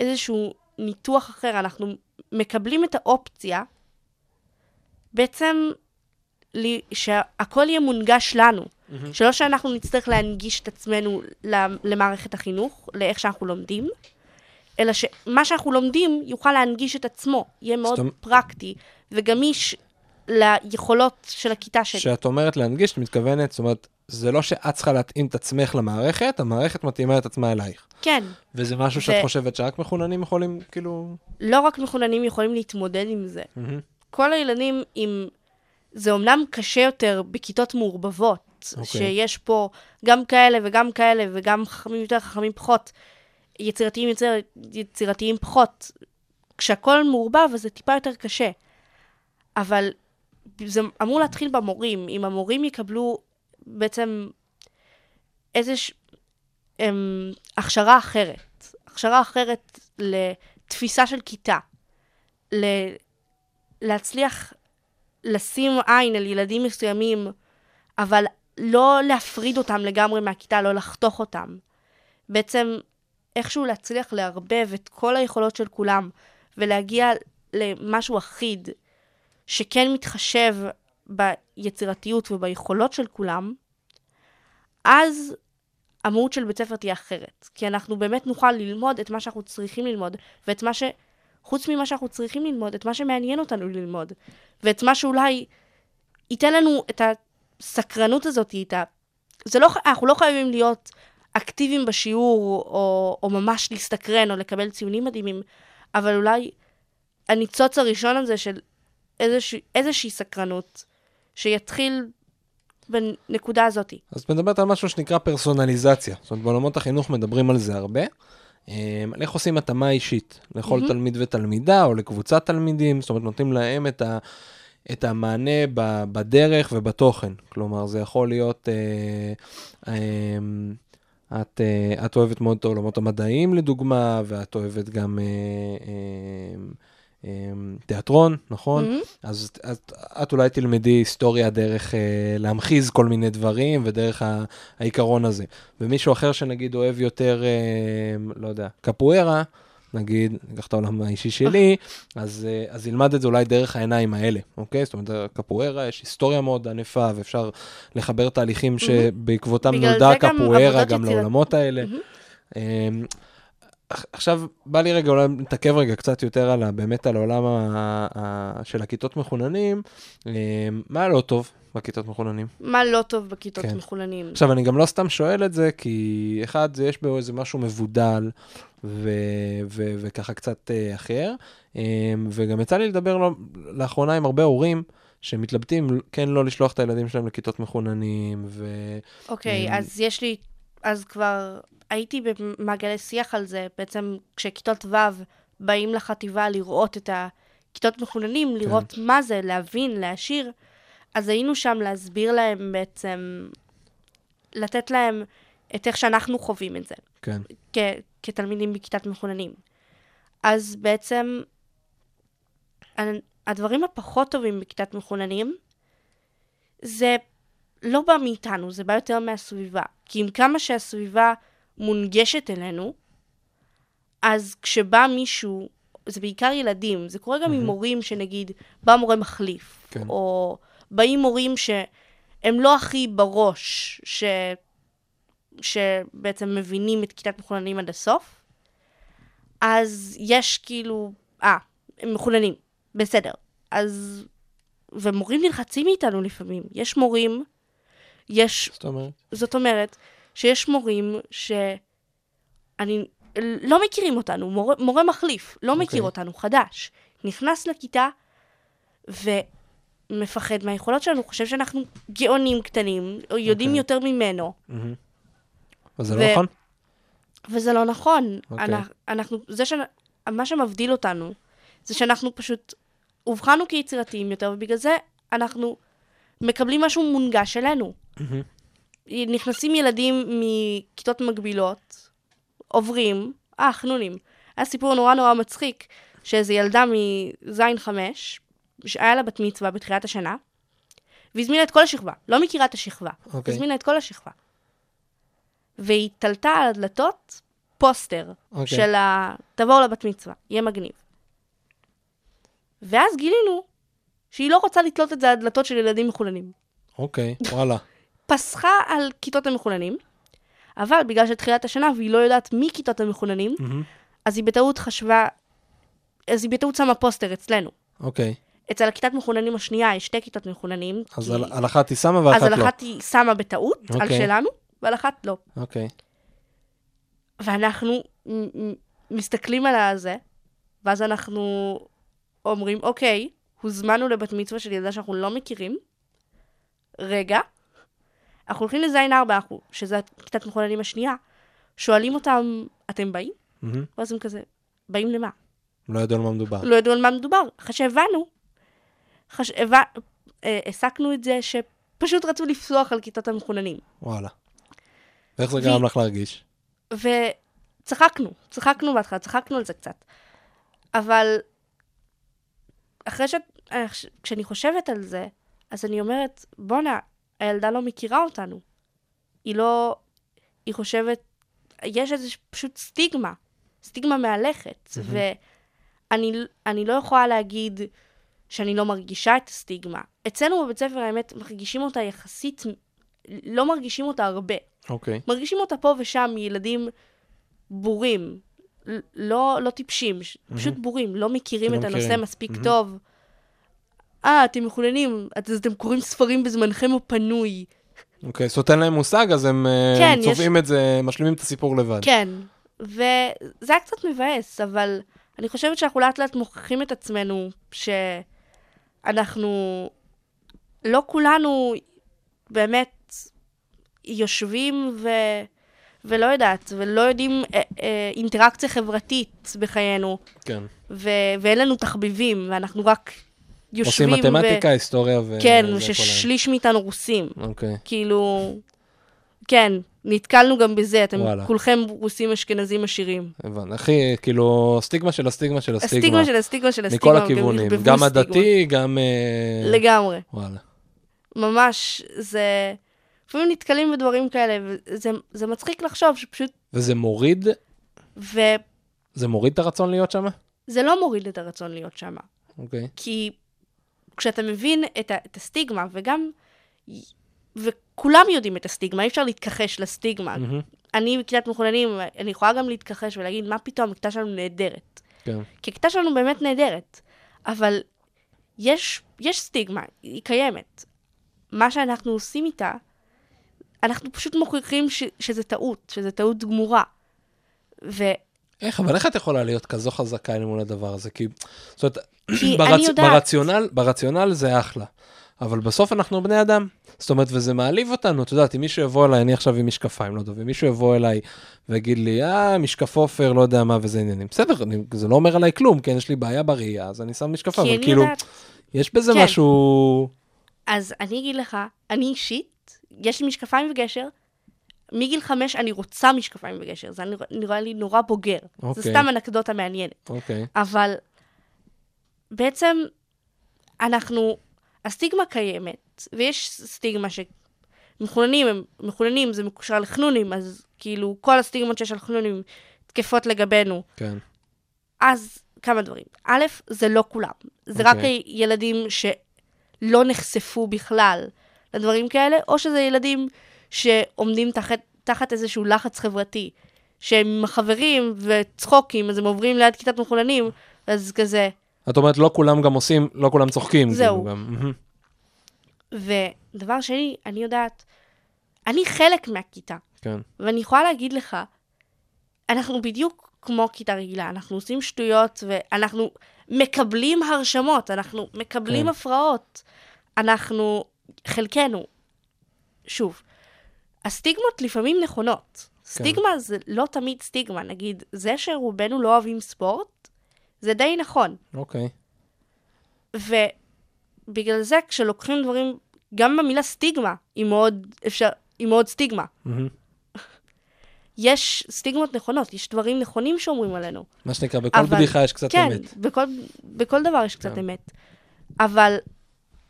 איזשהו ניתוח אחר, אנחנו מקבלים את האופציה בעצם לי, שהכל יהיה מונגש לנו. Mm-hmm. שלא שאנחנו נצטרך להנגיש את עצמנו למערכת החינוך, לאיך שאנחנו לומדים, אלא שמה שאנחנו לומדים יוכל להנגיש את עצמו, יהיה מאוד אומרת- פרקטי וגמיש ליכולות של הכיתה שלי. כשאת אומרת להנגיש, את מתכוונת, זאת אומרת, זה לא שאת צריכה להתאים את עצמך למערכת, המערכת מתאימה את עצמה אלייך. כן, וזה משהו שאת ו- חושבת שרק מחוננים יכולים, כאילו... לא רק מחוננים יכולים להתמודד עם זה. מהמם. כל הילדים עם... זה אומנם קשה יותר בכיתות מעורבבות, אוקיי. שיש פה גם כאלה וגם כאלה, וגם חכמים יותר, חכמים פחות, יצירתיים יותר, יצירתיים פחות. כשהכול מעורבב, אז זה טיפה יותר קשה. אבל זה אמור להתחיל במורים. אם המורים יקבלו בעצם איזוש... הם, הכשרה אחרת, הכשרה אחרת לתפיסה של כיתה, ל... להצליח לשים עין על ילדים מסוימים, אבל לא להפריד אותם לגמרי מהכיתה, לא לחתוך אותם. בעצם איכשהו להצליח לערבב את כל היכולות של כולם ולהגיע למשהו אחיד שכן מתחשב ביצירתיות וביכולות של כולם, אז המהות של בית ספר תהיה אחרת. כי אנחנו באמת נוכל ללמוד את מה שאנחנו צריכים ללמוד, ואת מה ש... חוץ ממה שאנחנו צריכים ללמוד, את מה שמעניין אותנו ללמוד, ואת מה שאולי ייתן לנו את הסקרנות הזאת, את ה... זה לא, אנחנו לא חייבים להיות אקטיביים בשיעור, או, או ממש להסתקרן, או לקבל ציונים מדהימים, אבל אולי הניצוץ הראשון הזה של איזושה, איזושהי סקרנות, שיתחיל בנקודה הזאת. אז את מדברת על משהו שנקרא פרסונליזציה. זאת אומרת, בעולמות החינוך מדברים על זה הרבה. אמ, על איך עושים התאמה אישית לכל מהמם. תלמיד ותלמידה, או לקבוצת תלמידים, זאת אומרת, נותנים להם את, ה, את המענה ב, בדרך ובתוכן. כלומר, זה יכול להיות, אה, אה, את, אה, את אוהבת מאוד את העולמות המדעיים, לדוגמה, ואת אוהבת גם אה, אה, תיאטרון, נכון? מהמם. אז את, את אולי תלמדי היסטוריה דרך אה, להמחיז כל מיני דברים ודרך ה, העיקרון הזה. ומישהו אחר שנגיד אוהב יותר, אה, לא יודע, קפוארה, נגיד, ניקח את העולם האישי שלי, אז, אה, אז ילמד את זה אולי דרך העיניים האלה, אוקיי? זאת אומרת, קפוארה, יש היסטוריה מאוד ענפה, ואפשר לחבר תהליכים שבעקבותם נולדה גם קפוארה גם יצירת- לעולמות האלה. מהמם. עכ- עכשיו, בא לי רגע אולי נתעכב רגע קצת יותר על ה, באמת על העולם ה, ה, של הכיתות מחוננים. אמ, מה לא טוב בכיתות מחוננים? מה לא טוב בכיתות כן. מחוננים? עכשיו, אני גם לא סתם שואל את זה, כי אחד, זה יש בו איזה משהו מבודל, ו, ו, וככה קצת אה, אחר. אמ, וגם יצא לי לדבר לא, לאחרונה עם הרבה הורים. שמתלבטים כן לא לשלוח את הילדים שלהם לכיתות מחוננים, ו... אוקיי, אמ, אז יש לי, אז כבר הייתי במעגלי שיח על זה, בעצם כשכיתות ו' באים לחטיבה לראות את הכיתות מחוננים, כן. לראות מה זה, להבין, להשאיר, אז היינו שם להסביר להם בעצם, לתת להם את איך שאנחנו חווים את זה, כן. כ- כתלמידים בכיתת מחוננים. אז בעצם, הדברים הפחות טובים בכיתת מחוננים, זה לא בא מאיתנו, זה בא יותר מהסביבה. כי עם כמה שהסביבה מונגשת אלינו, אז כשבא מישהו, זה בעיקר ילדים, זה קורה גם עם מורים שנגיד, בא מורה מחליף, כן. או באים מורים שהם לא הכי בראש, ש... שבעצם מבינים את כיתת מחוננים עד הסוף, אז יש כאילו, אה, הם מחוננים, בסדר. אז, ומורים נלחצים מאיתנו לפעמים. יש מורים, יש זאת אומרת, זאת אומרת, שיש מורים שאני, לא מכירים אותנו, מורה, מורה מחליף, לא מכיר אוקיי. אותנו, חדש. נכנס לכיתה ומפחד מהיכולות שלנו, חושב שאנחנו גאונים קטנים, או יודעים אוקיי. יותר ממנו, מהמם. וזה ו- לא נכון? וזה לא נכון. אוקיי. אנחנו, אנחנו, זה ש... מה שמבדיל אותנו, זה שאנחנו פשוט אובחנו כיצירתיים יותר, ובגלל זה אנחנו מקבלים משהו מונגש אלינו. מהמם. נכנסים ילדים מכיתות מקבילות, עוברים, אה, חנונים. היה סיפור נורא נורא מצחיק, שאיזו ילדה מזין חמש, שהיה לה בת מצווה בתחילת השנה, והזמינה את כל השכבה, לא מכירה את השכבה, אוקיי. הזמינה את כל השכבה. והיא תלתה על הדלתות פוסטר אוקיי. של ה... תבואו לבת מצווה, יהיה מגניב. ואז גילינו שהיא לא רוצה לתלות את זה על דלתות של ילדים מחולנים. אוקיי, וואלה. פסחה על כיתות המחוננים, אבל בגלל שתחילת השנה והיא לא יודעת מי כיתות המחוננים. אז היא בטעות חשבה, אז היא בטעות שמה פוסטר אצלנו. אוקיי. אצל הכיתת מחוננים השנייה יש שתי כיתות מחוננים. אז כי- על על אחת היא שמה אז ואחת על לא. אחת היא שמה בטעות, על אוקיי. שלנו, ועל אחת לא. אוקיי. ואנחנו מ- מ- מסתכלים על הזה, ואז אנחנו אומרים, אוקיי, הוזמנו לבת מצווה של ילדה שאנחנו לא מכירים. רגע, אנחנו הולכים לזין ארבע, שזה כיתת מחוננים השנייה, שואלים אותם, אתם באים? מהמם. ואז הם כזה, באים למה? לא ידעו על מה מדובר. לא ידעו על מה מדובר. אחרי שהבנו, חש... הבא... אה, הסקנו את זה שפשוט רצו לפסוח על כיתות המחוננים. וואלה. ואיך זה והיא- גרם לך להרגיש? וצחקנו, צחקנו בהתחלה, צחקנו על זה קצת. אבל אחרי ש... אה, כשאני חושבת על זה, אז אני אומרת, בואנה, הילדה לא מכירה אותנו. היא לא... היא חושבת... יש איזה פשוט סטיגמה, סטיגמה מהלכת. ואני אני לא יכולה להגיד שאני לא מרגישה את הסטיגמה. אצלנו בבית ספר, האמת, מרגישים אותה יחסית... לא מרגישים אותה הרבה. אוקיי. מרגישים אותה פה ושם מילדים בורים, לא, לא טיפשים, ש- פשוט בורים, לא מכירים שלא את הנושא. מספיק מהמם. טוב. אה, אתם מחוננים, אז אתם קוראים ספרים בזמנכם הפנוי. אוקיי, זאת אומרת אין להם מושג, אז הם אה, כן, יש- צובעים את זה, משלימים את הסיפור לבד. כן, וזה היה קצת מבאס, אבל אני חושבת שאנחנו לאט לאט מוכיחים את עצמנו שאנחנו, לא כולנו באמת יושבים ו... ולא יודעת, ולא יודעים אה, אה, אינטראקציה חברתית בחיינו, כן. ו... ואין לנו תחביבים, ואנחנו רק עושים יושבים מתמטיקה, היסטוריה ו... כן, זה ששליש מאיתנו רוסים. אוקיי. כאילו, כן, נתקלנו גם בזה, אתם וואלה. כולכם רוסים אשכנזים עשירים. הבנתי. הכי, כאילו, סטיגמה של הסטיגמה של הסטיגמה. הסטיגמה של הסטיגמה של מכל הסטיגמה. הכיוונים. ערבבו גם. הדתי, גם... אה, לגמרי. וואלה. ממש, זה... לפעמים נתקלים בדברים כאלה, וזה זה מצחיק לחשוב שפשוט... וזה מוריד, וזה זה מוריד את הרצון להיות שם? לא מוריד את הרצון להיות שם. אוקיי. כי כשאתה מבין את, ה, את הסטיגמה, וגם... וכולם יודעים את הסטיגמה, אי אפשר להתכחש לסטיגמה. מהמם. אני בכיתת מחוננים, אני יכולה גם להתכחש ולהגיד, מה פתאום, הכיתה שלנו נהדרת. כן. כי הכיתה שלנו באמת נהדרת, אבל יש, יש סטיגמה, היא קיימת. מה שאנחנו עושים איתה, אנחנו פשוט מוכיחים ש, שזה טעות, שזה טעות גמורה. ו... איך, אבל איך את יכולה להיות כזו חזקה אל מול הדבר הזה? כי, זאת אומרת, כי ברצ... אני יודעת- ברציונל, ברציונל זה אחלה. אבל בסוף אנחנו בני אדם. זאת אומרת, וזה מעליב אותנו, את יודעת, אם מישהו יבוא אליי, אני עכשיו עם משקפיים, לא טוב, אם מישהו יבוא אליי ויגיד לי, אה, משקף עופר, לא יודע מה וזה עניינים. בסדר, אני, זה לא אומר עליי כלום, כן, יש לי בעיה בראייה, אז אני שם משקפיים, כי אבל כאילו, יודעת... יש בזה כן. משהו... אז אני אגיד לך, אני אישית, יש לי משקפיים וגשר, מגיל חמש אני רוצה משקפיים וגשר, זה נראה, לי נורא בוגר. זה אוקיי. סתם אנקדוטה מעניינת. אוקיי, אבל בעצם אנחנו, הסטיגמה קיימת, ויש סטיגמה שמחוננים, הם מחוננים, זה מקושר לחנונים, אז כאילו כל הסטיגמות שיש על חנונים תקפות לגבינו. כן. אז כמה דברים. א', זה לא כולם. זה אוקיי. רק ילדים שלא נחשפו בכלל לדברים כאלה, או שזה ילדים שעומדים תחת, תחת איזשהו לחץ חברתי, שהם עם החברים וצחוקים, אז הם עוברים ליד כיתת מחוננים, אז כזה. את אומרת, לא כולם גם עושים, לא כולם צוחקים. זהו. כאילו, גם. ודבר שני, אני יודעת, אני חלק מהכיתה. כן. ואני יכולה להגיד לך, אנחנו בדיוק כמו כיתה רגילה, אנחנו עושים שטויות ואנחנו מקבלים הרשמות, אנחנו מקבלים כן. הפרעות. אנחנו, חלקנו, שוב, הסטיגמות לפעמים נכונות. סטיגמה זה לא תמיד סטיגמה. נגיד, זה שרובנו לא אוהבים ספורט, זה די נכון. אוקיי. ובגלל זה, כשלוקחים דברים, גם במילה סטיגמה, היא מאוד, אפשר, היא מאוד סטיגמה. [laughs] יש סטיגמות נכונות, יש דברים נכונים שאומרים עלינו. מה שנקרא, בכל אבל- בדיחה יש קצת כן, אמת. בכל, בכל דבר יש קצת כן. אמת. אבל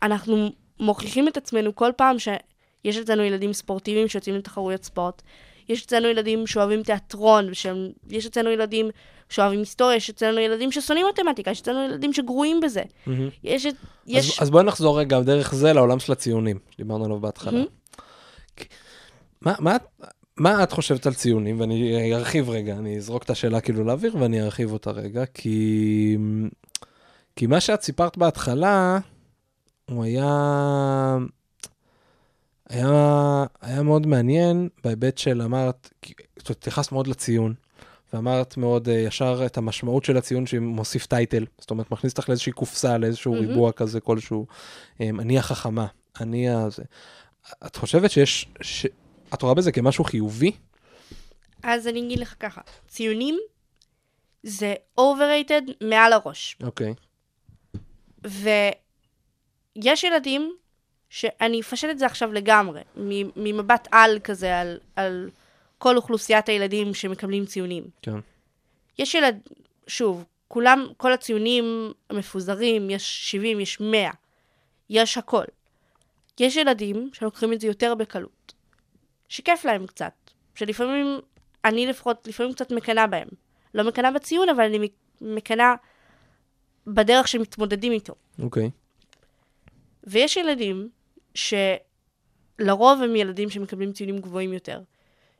אנחנו מוכיחים את עצמנו כל פעם שיש אצלנו ילדים ספורטיביים שיוצאים לתחרויות ספורט. יש אצלנו ילדים שאוהבים תיאטרון, שהם- יש אצלנו ילדים שאוהבים היסטוריה, יש אצלנו ילדים ששונאים מתמטיקה, יש אצלנו ילדים שגרועים בזה. מהמם. יש... אז, יש... אז בואי נחזור רגע דרך זה לעולם של הציונים, שדיברנו עליו בהתחלה. כי- מה, מה, מה את חושבת על ציונים? ואני ארחיב רגע, אני אזרוק את השאלה כאילו לאוויר ואני ארחיב אותה רגע, כי, כי מה שאת סיפרת בהתחלה, הוא היה, היה, היה מאוד מעניין בהיבט של אמרת, זאת אומרת, התייחסת מאוד לציון. ואמרת מאוד uh, ישר את המשמעות של הציון שמוסיף טייטל, זאת אומרת מכניס אותך לאיזושהי קופסה, לאיזשהו מהמם. ריבוע כזה כלשהו. Um, אני החכמה, אני הזה. את חושבת שיש, ש... את רואה בזה כמשהו חיובי? אז אני אגיד לך ככה, ציונים זה overrated מעל הראש. אוקיי. ויש ילדים שאני אפשט את זה עכשיו לגמרי, ממבט על כזה, על, על כל אוכלוסיית הילדים שמקבלים ציונים. כן. יש ילד, שוב, כולם, כל הציונים מפוזרים, יש 70, יש 100, יש הכל. יש ילדים שלוקחים את זה יותר בקלות, שכיף להם קצת, שלפעמים, אני לפחות, לפעמים קצת מקנאה בהם. לא מקנאה בציון, אבל אני מקנאה בדרך שמתמודדים איתו. אוקיי. ויש ילדים שלרוב הם ילדים שמקבלים ציונים גבוהים יותר,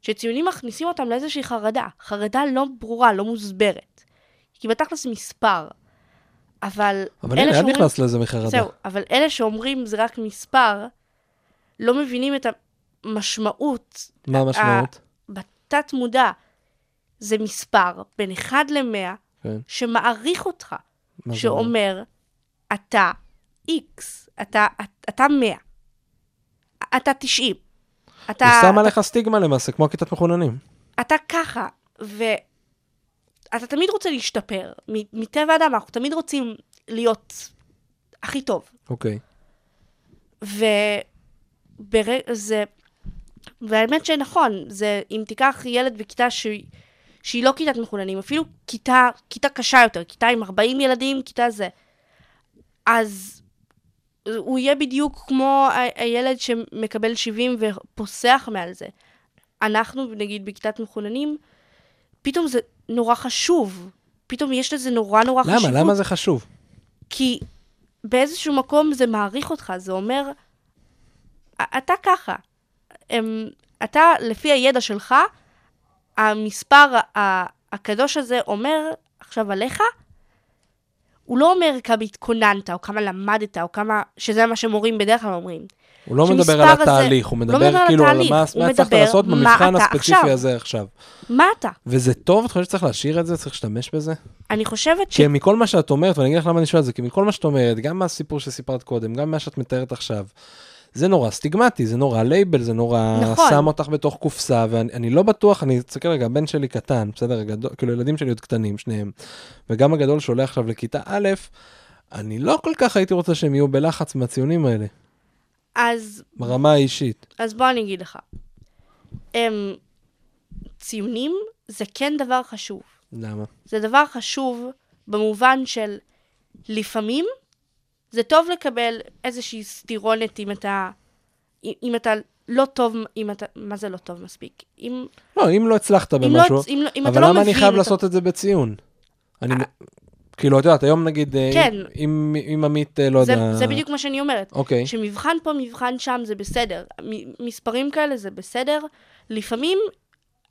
שציונים מכניסים אותם לאיזושהי חרדה, חרדה לא ברורה, לא מוסברת. כי בתכלס מספר. אבל אבל אלה הנה, את שאומרים... נכנסת לזה מחרדה. זהו, אבל אלה שאומרים זה רק מספר, לא מבינים את המשמעות מה המשמעות? בתת מודע. זה מספר בין 1 ל-100 כן. שמעריך אותך. שאומר, אתה X, אתה, אתה 100, אתה 90, אתה, הוא שם עליך סטיגמה למעשה, כמו כיתת מחוננים. אתה ככה, ואתה תמיד רוצה להשתפר. מטבע האדם, אנחנו תמיד רוצים להיות הכי טוב. אוקיי. וזה... והאמת שנכון, זה אם תיקח ילד בכיתה שהיא, שהיא לא כיתת מחוננים, אפילו כיתה, כיתה קשה יותר, כיתה עם 40 ילדים, כיתה זה, אז הוא יהיה בדיוק כמו ה- הילד שמקבל 70 ופוסח מעל זה. אנחנו, נגיד, בכיתת מחוננים, פתאום זה נורא חשוב. פתאום יש לזה נורא נורא למה? חשיבות. למה זה חשוב? כי באיזשהו מקום זה מעריך אותך, זה אומר, "א- אתה ככה. הם, אתה, לפי הידע שלך, המספר הקדוש הזה אומר עכשיו עליך, הוא לא אומר כמה התכוננת, או כמה למדת, או כמה, שזה מה שמורים בדרך כלל אומרים. הוא לא מדבר על הזה- התהליך, הוא לא מדבר על כאילו על התהליך, מה מה הצלחת לעשות במבחן הספציפי עכשיו. הזה עכשיו. מה אתה? וזה טוב? את חושבת שצריך להשאיר את זה? צריך להשתמש בזה? אני חושבת ש... כי מכל מה שאת אומרת, ואני אגיד לך למה אני שואל את זה, כי מכל מה שאת אומרת, גם מהסיפור שסיפרת קודם, גם מה שאת מתארת עכשיו, זה נורא סטיגמטי, זה נורא לייבל, זה נורא נכון. שם אותך בתוך קופסה, ואני אני לא בטוח, אני אסתכל רגע, הבן שלי קטן, בסדר, הגדול, כאילו ילדים שלי עוד קטנים, שניהם, וגם הגדול שעולה עכשיו לכיתה א', אני לא כל כך הייתי רוצה שהם יהיו בלחץ מהציונים האלה, אז, ברמה האישית. אז בוא אני אגיד לך. הם, ציונים זה כן דבר חשוב. למה? זה דבר חשוב במובן של לפעמים זה טוב לקבל איזושהי סטירונת אם אתה, אם אתה לא טוב, אם אתה, מה זה לא טוב מספיק? אם, לא, אם לא הצלחת אם, במשהו, לא, אם, לא- אם אתה אבל לא למה אני חייב את ה- לעשות את זה בציון? אני, כאילו, את יודעת, היום נגיד, אה, כן. אם אם עמית, אה, לא זה, יודע, זה בדיוק מה שאני אומרת. אוקיי, שמבחן פה, מבחן שם, זה בסדר. מספרים כאלה זה בסדר. לפעמים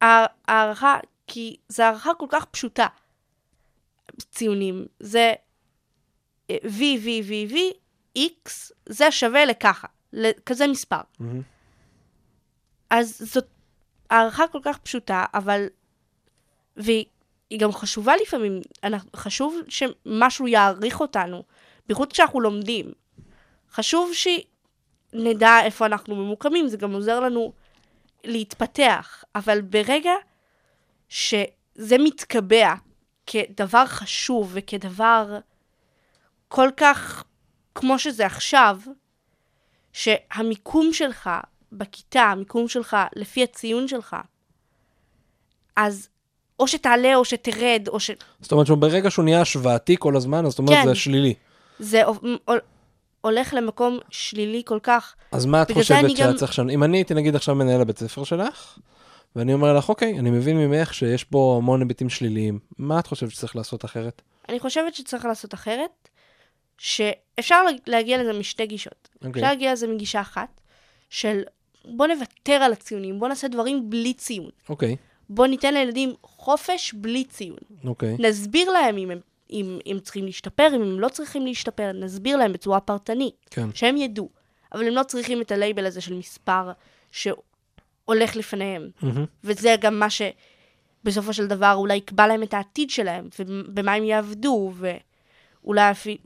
הע- הערכה, כי זו הערכה כל כך פשוטה. ציונים, זה אה, v, v, v, v, x, זה שווה לככה, לכזה מספר. אז זאת, הערכה כל כך פשוטה, אבל... והיא גם חשובה לפעמים. אנחנו, חשוב שמשהו יעריך אותנו, בייחוד כשאנחנו לומדים. חשוב שנדע איפה אנחנו ממוקמים, זה גם עוזר לנו להתפתח. אבל ברגע שזה מתקבע כדבר חשוב וכדבר כל כך כמו שזה עכשיו, שהמיקום שלך בכיתה, המיקום שלך לפי הציון שלך, אז או שתעלה או שתרד, או ש... זאת אומרת שברגע שהוא נהיה השוואתי כל הזמן, אז זאת אומרת כן. זה שלילי. זה הול- הולך למקום שלילי כל כך. אז מה את חושבת שהיה גם- צריך לשנות? אם אני הייתי נגיד עכשיו מנהל הבית ספר שלך, ואני אומר לך, אוקיי, אני מבין ממך שיש פה המון היבטים שליליים, מה את חושבת שצריך לעשות אחרת? אני חושבת שצריך לעשות אחרת, שאפשר לה- להגיע לזה משתי גישות. אוקיי. אפשר להגיע לזה מגישה אחת, של בוא נוותר על הציונים, בוא נעשה דברים בלי ציון. אוקיי, בוא ניתן לילדים חופש בלי ציון. אוקיי. נסביר להם אם הם, אם הם צריכים להשתפר, אם הם לא צריכים להשתפר, נסביר להם בצורה פרטנית, כן. שהם ידעו. אבל הם לא צריכים את הלייבל הזה של מספר שהולך לפניהם. מהמם. וזה גם מה שבסופו של דבר אולי יקבע להם את העתיד שלהם, ובמה הם יעבדו, ואולי אפילו,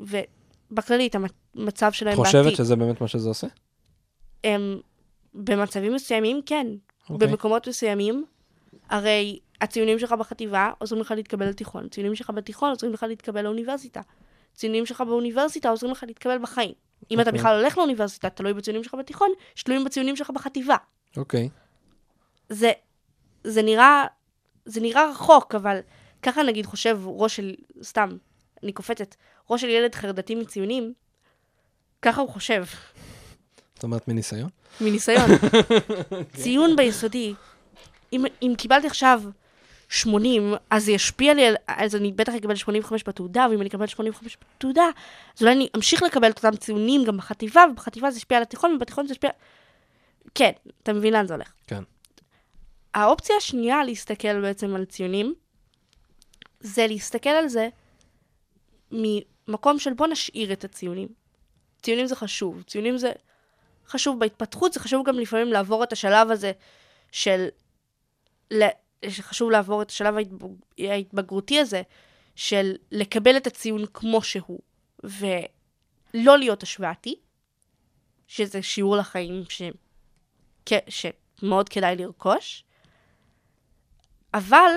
ובכללית, המצב שלהם חושבת בעתיד. שזה באמת מה שזה עושה? הם, במצבים מסוימים, כן. אוקיי. במקומות מסוימים, הרי הציונים שלך בחטיבה עוזרים לך להתקבל לתיכון, הציונים שלך בתיכון עוזרים לך להתקבל לאוניברסיטה. הציונים שלך באוניברסיטה עוזרים לך להתקבל בחיים. אם אתה אוקיי. בכלל הולך לאוניברסיטה, תלוי בציונים שלך בתיכון, שתלויים בציונים שלך בחטיבה. אוקיי. זה, זה נראה, זה נראה רחוק, אבל ככה נגיד חושב ראש של, סתם, אני קופצת, ראש של ילד חרדתי מציונים, ככה הוא חושב, זאת אומרת מניסיון? מניסיון. [laughs] ציון ביסודי, אם, אם קיבלתי עכשיו 80, אז זה ישפיע לי, על, אז אני בטח אקבל 85 בתעודה, ואם אני אקבל 85 בתעודה, אז אולי אני אמשיך לקבל את אותם ציונים גם בחטיבה, ובחטיבה זה ישפיע על התיכון, ובתיכון זה ישפיע... כן, אתה מבין לאן זה הולך. כן. האופציה השנייה להסתכל בעצם על ציונים, זה להסתכל על זה ממקום של בוא נשאיר את הציונים. ציונים זה חשוב, ציונים זה חשוב בהתפתחות, זה חשוב גם לפעמים לעבור את השלב הזה של... ל... שחשוב לעבור את השלב ההתבג... ההתבגרותי הזה, של לקבל את הציון כמו שהוא, ולא להיות השוואתי, שזה שיעור לחיים ש... כ- שמאוד כדאי לרכוש, אבל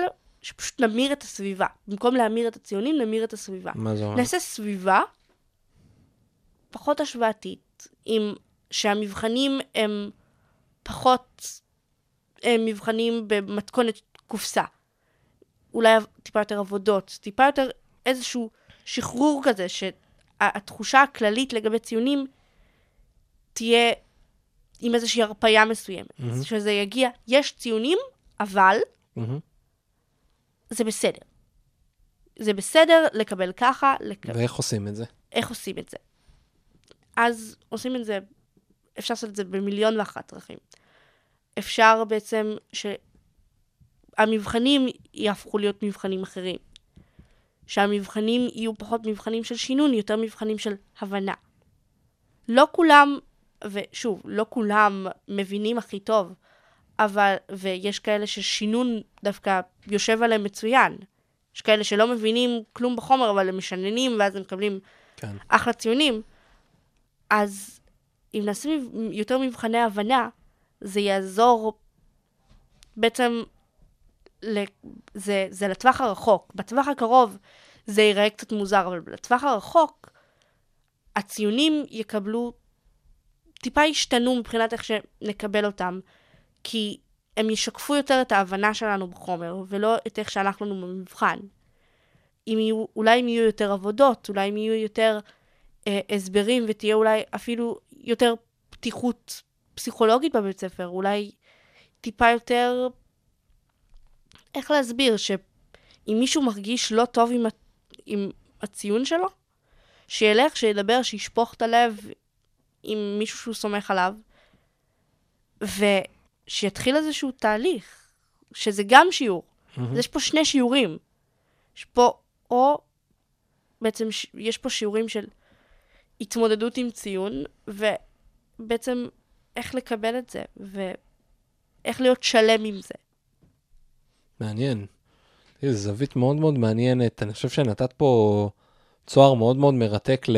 שפשוט נמיר את הסביבה. במקום להמיר את הציונים, נמיר את הסביבה. מה זה אומר? נעשה סביבה פחות השוואתית, עם שהמבחנים הם פחות הם מבחנים במתכונת קופסה. אולי טיפה יותר עבודות, טיפה יותר איזשהו שחרור כזה, שהתחושה הכללית לגבי ציונים תהיה עם איזושהי הרפאיה מסוימת. מהמם. שזה יגיע, יש ציונים, אבל מהמם. זה בסדר. זה בסדר לקבל ככה, לק... ואיך עושים את זה? איך עושים את זה? אז עושים את זה, אפשר לעשות את זה במיליון ואחת דרכים. אפשר בעצם שהמבחנים יהפכו להיות מבחנים אחרים. שהמבחנים יהיו פחות מבחנים של שינון, יותר מבחנים של הבנה. לא כולם, ושוב, לא כולם מבינים הכי טוב, אבל, ויש כאלה ששינון דווקא יושב עליהם מצוין. יש כאלה שלא מבינים כלום בחומר, אבל הם משננים, ואז הם מקבלים כן. אחלה ציונים, אז אם נעשה יותר מבחני הבנה, זה יעזור בעצם, ל... זה, זה לטווח הרחוק. בטווח הקרוב זה ייראה קצת מוזר, אבל לטווח הרחוק, הציונים יקבלו, טיפה ישתנו מבחינת איך שנקבל אותם, כי הם ישקפו יותר את ההבנה שלנו בחומר, ולא את איך שהלך לנו במבחן. אם יהיו, אולי אם יהיו יותר עבודות, אולי אם יהיו יותר אה, הסברים, ותהיה אולי אפילו יותר פתיחות פסיכולוגית בבית ספר, אולי טיפה יותר... איך להסביר? שאם מישהו מרגיש לא טוב עם, עם הציון שלו, שילך, שידבר, שישפוך את הלב עם מישהו שהוא סומך עליו, ושיתחיל איזשהו תהליך, שזה גם שיעור. מהמם. אז יש פה שני שיעורים. יש פה, או בעצם ש... יש פה שיעורים של התמודדות עם ציון, ובעצם איך לקבל את זה, איך להיות שלם עם זה. מעניין. זו זווית מאוד מאוד מעניינת. אני חושב שנתת פה צוהר מאוד מאוד מרתק ל...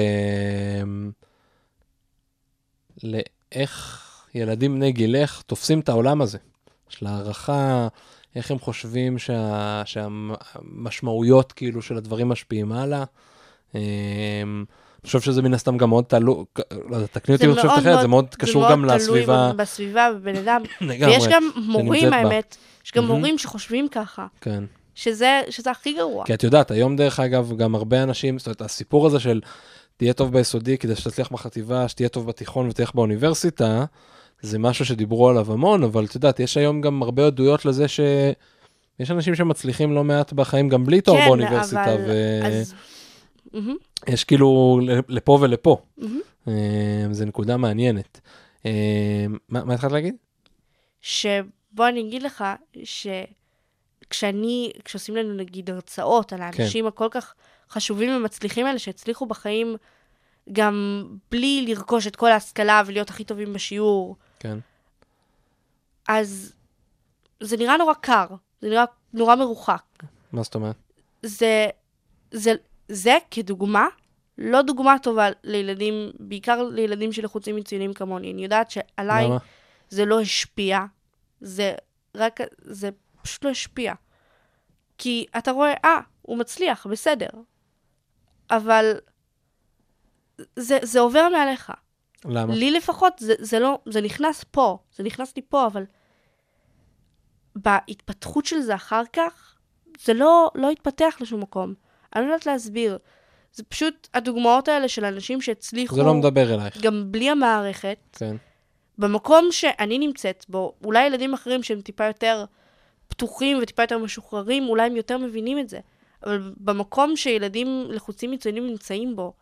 לאיך ילדים בני גילך תופסים את העולם הזה. של הערכה, איך הם חושבים שה... שהמשמעויות כאילו של הדברים משפיעים הלאה. אמ, אני חושב שזה מן הסתם גם מאוד תלוי, לא תקני אותי חושב אחרת, זה מאוד קשור גם לסביבה. זה מאוד תלוי בסביבה בבן אדם. [laughs] לגמרי, ויש גם מורים. האמת, יש גם מהמם. מורים שחושבים ככה, כן. שזה שזה הכי גרוע. כי את יודעת, היום דרך אגב, גם הרבה אנשים, זאת אומרת, הסיפור הזה של תהיה טוב ביסודי כדי שתצליח בחטיבה, שתהיה טוב בתיכון ותלך באוניברסיטה, זה משהו שדיברו עליו המון, אבל את יודעת, יש היום גם הרבה עדויות לזה שיש אנשים שמצליחים לא מעט בחיים גם בלי תואר כן, באוניברסיטה, אבל... אז... מהמם, ויש כאילו לפה ולפה. אה, זו נקודה מעניינת. אה, מה מה התחלת להגיד? שבוא אני אגיד לך, שכשאני, כשעושים לנו נגיד הרצאות על כן. האנשים הכל כך חשובים ומצליחים האלה, שהצליחו בחיים גם בלי לרכוש את כל ההשכלה ולהיות הכי טובים בשיעור, כן. אז זה נראה נורא קר, זה נראה נורא מרוחק. מה זאת אומרת? זה, זה, זה כדוגמה, לא דוגמה טובה לילדים, בעיקר לילדים שלחוצים מציונים כמוני. אני יודעת שעליי למה? זה לא השפיע, זה רק, זה פשוט לא השפיע. כי אתה רואה, אה, הוא מצליח, בסדר. אבל זה, זה עובר מעליך. למה? לי לפחות, זה, זה לא, זה נכנס פה, זה נכנס לי פה, אבל בהתפתחות של זה אחר כך, זה לא, לא התפתח לשום מקום. אני לא יודעת להסביר. זה פשוט הדוגמאות האלה של אנשים שהצליחו, זה לא מדבר אלייך. גם בלי המערכת, כן. במקום שאני נמצאת בו, אולי ילדים אחרים שהם טיפה יותר פתוחים וטיפה יותר משוחררים, אולי הם יותר מבינים את זה. אבל במקום שילדים לחוצים מצוינים נמצאים בו,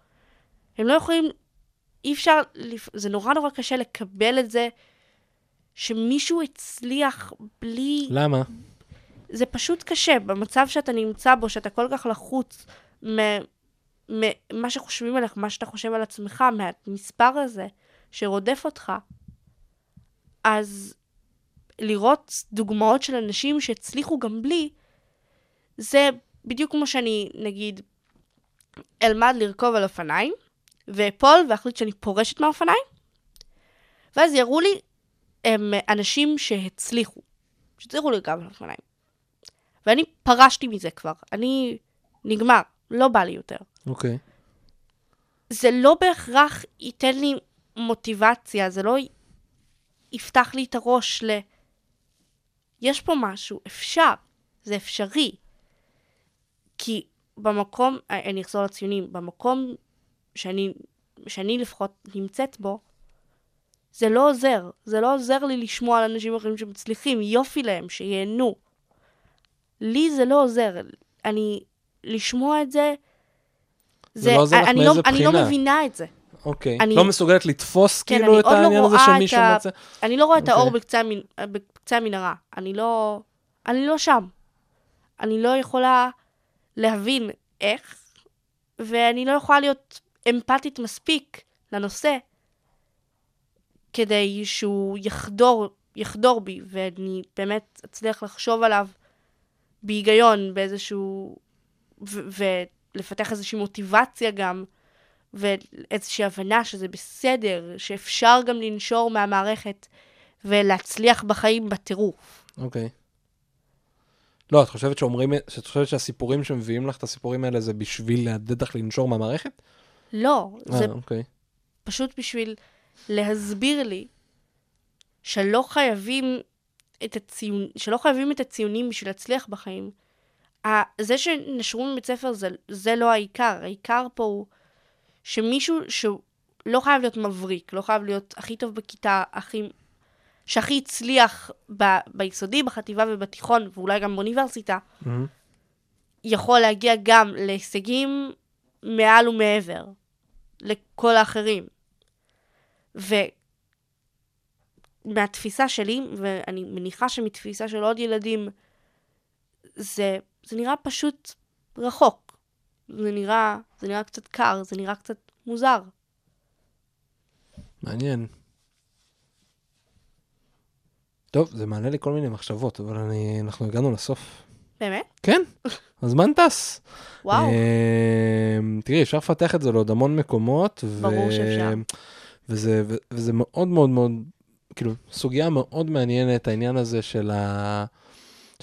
הם לא יכולים, אי אפשר, זה נורא נורא קשה לקבל את זה שמישהו הצליח בלי... למה? זה פשוט קשה, במצב שאתה נמצא בו, שאתה כל כך לחוץ ממה שחושבים עליך, מה שאתה חושב על עצמך, מהמספר הזה שרודף אותך, אז לראות דוגמאות של אנשים שהצליחו גם בלי, זה בדיוק כמו שאני, נגיד, אלמד לרכוב על אופניים, ואפול ואחליט שאני פורשת מהאופניים, ואז יראו לי הם אנשים שהצליחו, שהצליחו לרכב על אופניים. ואני פרשתי מזה כבר, אני נגמר, לא בא לי יותר. אוקיי. זה לא בהכרח ייתן לי מוטיבציה, זה לא יפתח לי את הראש ל... יש פה משהו, אפשר, זה אפשרי. כי במקום, אה, אני אחזור לציונים, במקום שאני, שאני לפחות נמצאת בו, זה לא עוזר. זה לא עוזר לי לשמוע על אנשים אחרים שמצליחים, יופי להם, שייהנו. לי זה לא עוזר. אני, לשמוע את זה, זה לא עוזר לך אני מאיזה אני לא בחינה? מבינה את זה. אוקיי. אני- לא מסוגלת לתפוס כן, כאילו אני את לא העניין הזה רואה את שמישהו ה- מצא? אני לא רואה את האור אוקיי. בקצה, המנ... בקצה המנהרה. אני לא... אני לא שם. אני לא יכולה להבין איך, ואני לא יכולה להיות אמפתית מספיק לנושא כדי שהוא יחדור, יחדור בי, ואני באמת אצליח לחשוב עליו בהיגיון, באיזשהו... ולפתח איזושהי מוטיבציה גם, ואיזושהי הבנה שזה בסדר, שאפשר גם לנשור מהמערכת ולהצליח בחיים בטירוף. אוקיי. לא, את חושבת שאומרים, שאת חושבת שהסיפורים שמביאים לך את הסיפורים האלה זה בשביל לעודד לך לנשור מהמערכת? לא, זה אה, אוקיי. פשוט בשביל להסביר לי שלא חייבים את הציון, שלא חייבים את הציונים בשביל להצליח בחיים. זה שנשרו מבית ספר זה, זה לא העיקר, העיקר פה הוא שמישהו שהוא לא חייב להיות מבריק, לא חייב להיות הכי טוב בכיתה, הכי, שהכי הצליח ב, ביסודי, בחטיבה ובתיכון, ואולי גם באוניברסיטה, מהמם. יכול להגיע גם להישגים מעל ומעבר לכל האחרים. ומהתפיסה שלי, ואני מניחה שמתפיסה של עוד ילדים, זה, זה נראה פשוט רחוק. זה נראה, זה נראה קצת קר, זה נראה קצת מוזר. מעניין. טוב, זה מעלה לי כל מיני מחשבות, אבל אני, אנחנו הגענו לסוף. באמת? כן, הזמן טס. וואו. אה, תראי, אפשר לפתח את זה לעוד המון מקומות. ברור שאפשר. וזה, וזה מאוד מאוד מאוד, כאילו, סוגיה מאוד מעניינת, העניין הזה של, ה,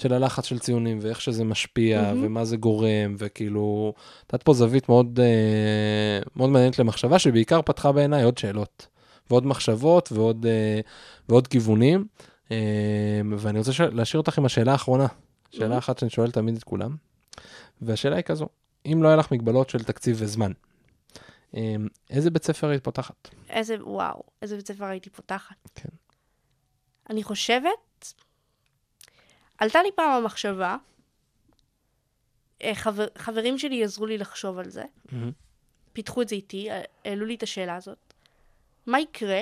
של הלחץ של ציונים, ואיך שזה משפיע, מהמם. ומה זה גורם, וכאילו, נתת פה זווית מאוד, אה, מאוד מעניינת למחשבה, שבעיקר פתחה בעיניי עוד שאלות, ועוד מחשבות, ועוד, אה, ועוד כיוונים. אה, ואני רוצה להשאיר אותך עם השאלה האחרונה, שאלה. אחת שאני שואל תמיד את כולם, והשאלה היא כזו, אם לא היה לך מגבלות של תקציב וזמן, אה, איזה בית ספר היית פותחת? איזה, וואו, איזה בית ספר הייתי פותחת. כן. אני חושבת, עלתה לי פעם המחשבה, אה, חבר, חברים שלי עזרו לי לחשוב על זה, פיתחו את זה איתי, אה, העלו לי את השאלה הזאת. מה יקרה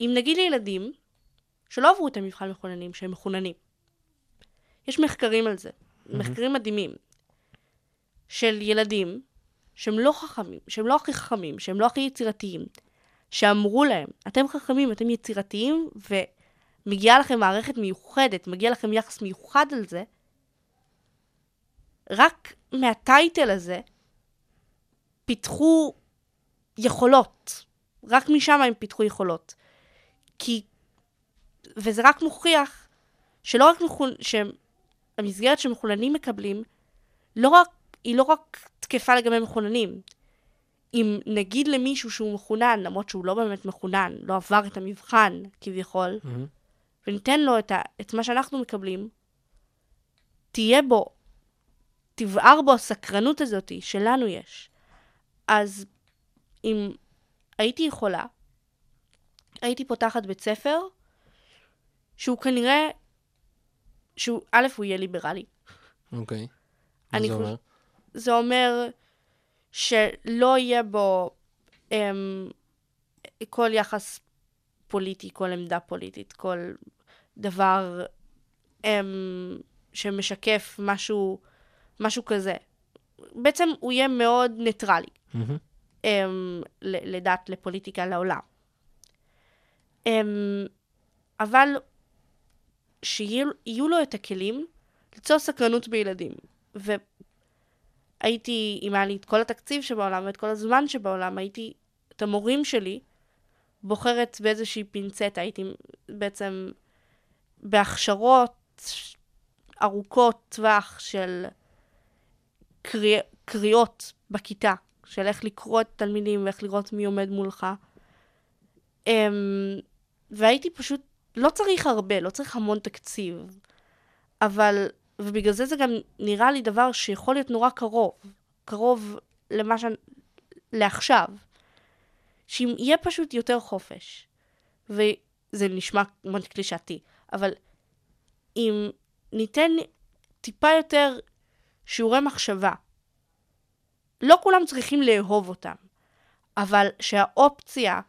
אם נגיד לילדים שלא עברו את המבחן מחוננים, שהם מחוננים? יש מחקרים על זה, מחקרים מדהימים, של ילדים שהם לא חכמים, שהם לא הכי חכמים, שהם לא הכי יצירתיים, שאמרו להם, אתם חכמים, אתם יצירתיים, ומגיעה לכם מערכת מיוחדת, מגיע לכם יחס מיוחד על זה, רק מהטייטל הזה פיתחו יכולות. רק משם הם פיתחו יכולות. כי, וזה רק מוכיח שלא רק מחונ... שהמסגרת שמחוננים מקבלים, לא רק, היא לא רק תקפה לגבי מחוננים. אם נגיד למישהו שהוא מחונן, למרות שהוא לא באמת מחונן, לא עבר את המבחן כביכול, וניתן לו את, ה, את מה שאנחנו מקבלים, תהיה בו, תבער בו הסקרנות הזאת שלנו יש. אז אם הייתי יכולה, הייתי פותחת בית ספר שהוא כנראה, שהוא, א', הוא יהיה ליברלי. אוקיי. מה אני זה אומר? זה אומר שלא יהיה בו אמ, כל יחס פוליטי, כל עמדה פוליטית, כל דבר אמ, שמשקף משהו, משהו כזה. בעצם הוא יהיה מאוד ניטרלי, מהמם. אמ, לדת, לפוליטיקה, לעולם. אמ, אבל שיהיו לו את הכלים ליצור סקרנות בילדים. והייתי, אם היה לי את כל התקציב שבעולם ואת כל הזמן שבעולם, הייתי את המורים שלי בוחרת באיזושהי פינצטה, הייתי בעצם בהכשרות ארוכות טווח של קריא, קריאות בכיתה, של איך לקרוא את התלמידים ואיך לראות מי עומד מולך. Um, והייתי פשוט, לא צריך הרבה, לא צריך המון תקציב, אבל, ובגלל זה זה גם נראה לי דבר שיכול להיות נורא קרוב, קרוב למה ש... לעכשיו. שאם יהיה פשוט יותר חופש, וזה נשמע מאוד קלישאתי, אבל אם ניתן טיפה יותר שיעורי מחשבה, לא כולם צריכים לאהוב אותם, אבל שהאופציה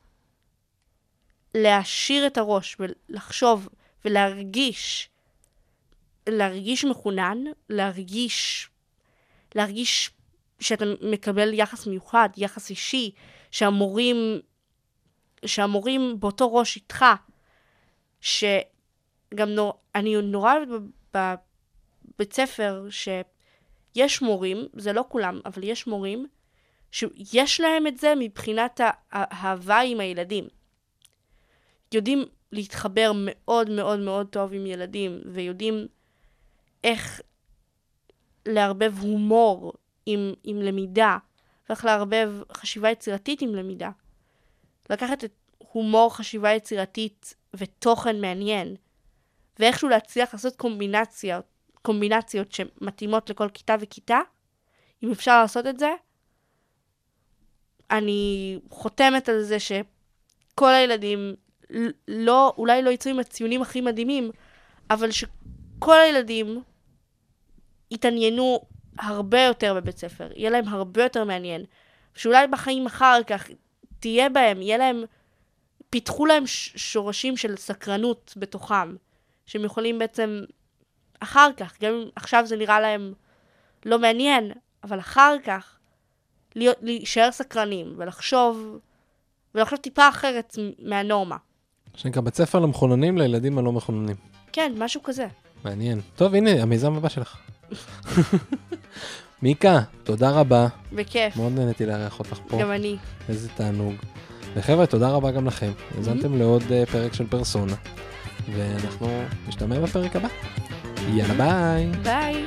להעשיר את הראש ולחשוב ולהרגיש, להרגיש מחונן, להרגיש, להרגיש שאתה מקבל יחס מיוחד, יחס אישי, שהמורים, שהמורים באותו ראש איתך, שגם נור, אני נורא אוהבת בבית ספר שיש מורים, זה לא כולם, אבל יש מורים, שיש להם את זה מבחינת האהבה עם הילדים. יודעים להתחבר מאוד מאוד מאוד טוב עם ילדים, ויודעים איך לערבב הומור עם, עם למידה, ואיך לערבב חשיבה יצירתית עם למידה. לקחת את הומור, חשיבה יצירתית ותוכן מעניין, ואיכשהו להצליח לעשות קומבינציות, קומבינציות שמתאימות לכל כיתה וכיתה, אם אפשר לעשות את זה, אני חותמת על זה שכל הילדים לא, אולי לא יצאו עם הציונים הכי מדהימים, אבל שכל הילדים יתעניינו הרבה יותר בבית ספר, יהיה להם הרבה יותר מעניין, שאולי בחיים אחר כך תהיה בהם, יהיה להם, פיתחו להם שורשים של סקרנות בתוכם, שהם יכולים בעצם אחר כך, גם אם עכשיו זה נראה להם לא מעניין, אבל אחר כך להיות, להישאר סקרנים ולחשוב, ולחשוב טיפה אחרת מהנורמה. שנקרא בית ספר למחוננים לילדים הלא מחוננים. כן, משהו כזה. מעניין. טוב, הנה, המיזם הבא שלך. [laughs] מיקה, תודה רבה. בכיף. מאוד נהניתי לארח אותך פה. גם אני. איזה תענוג. וחבר'ה, תודה רבה גם לכם. האזנתם לעוד אה, פרק של פרסונה, ואנחנו נשתמע בפרק הבא. יאללה ביי. ביי.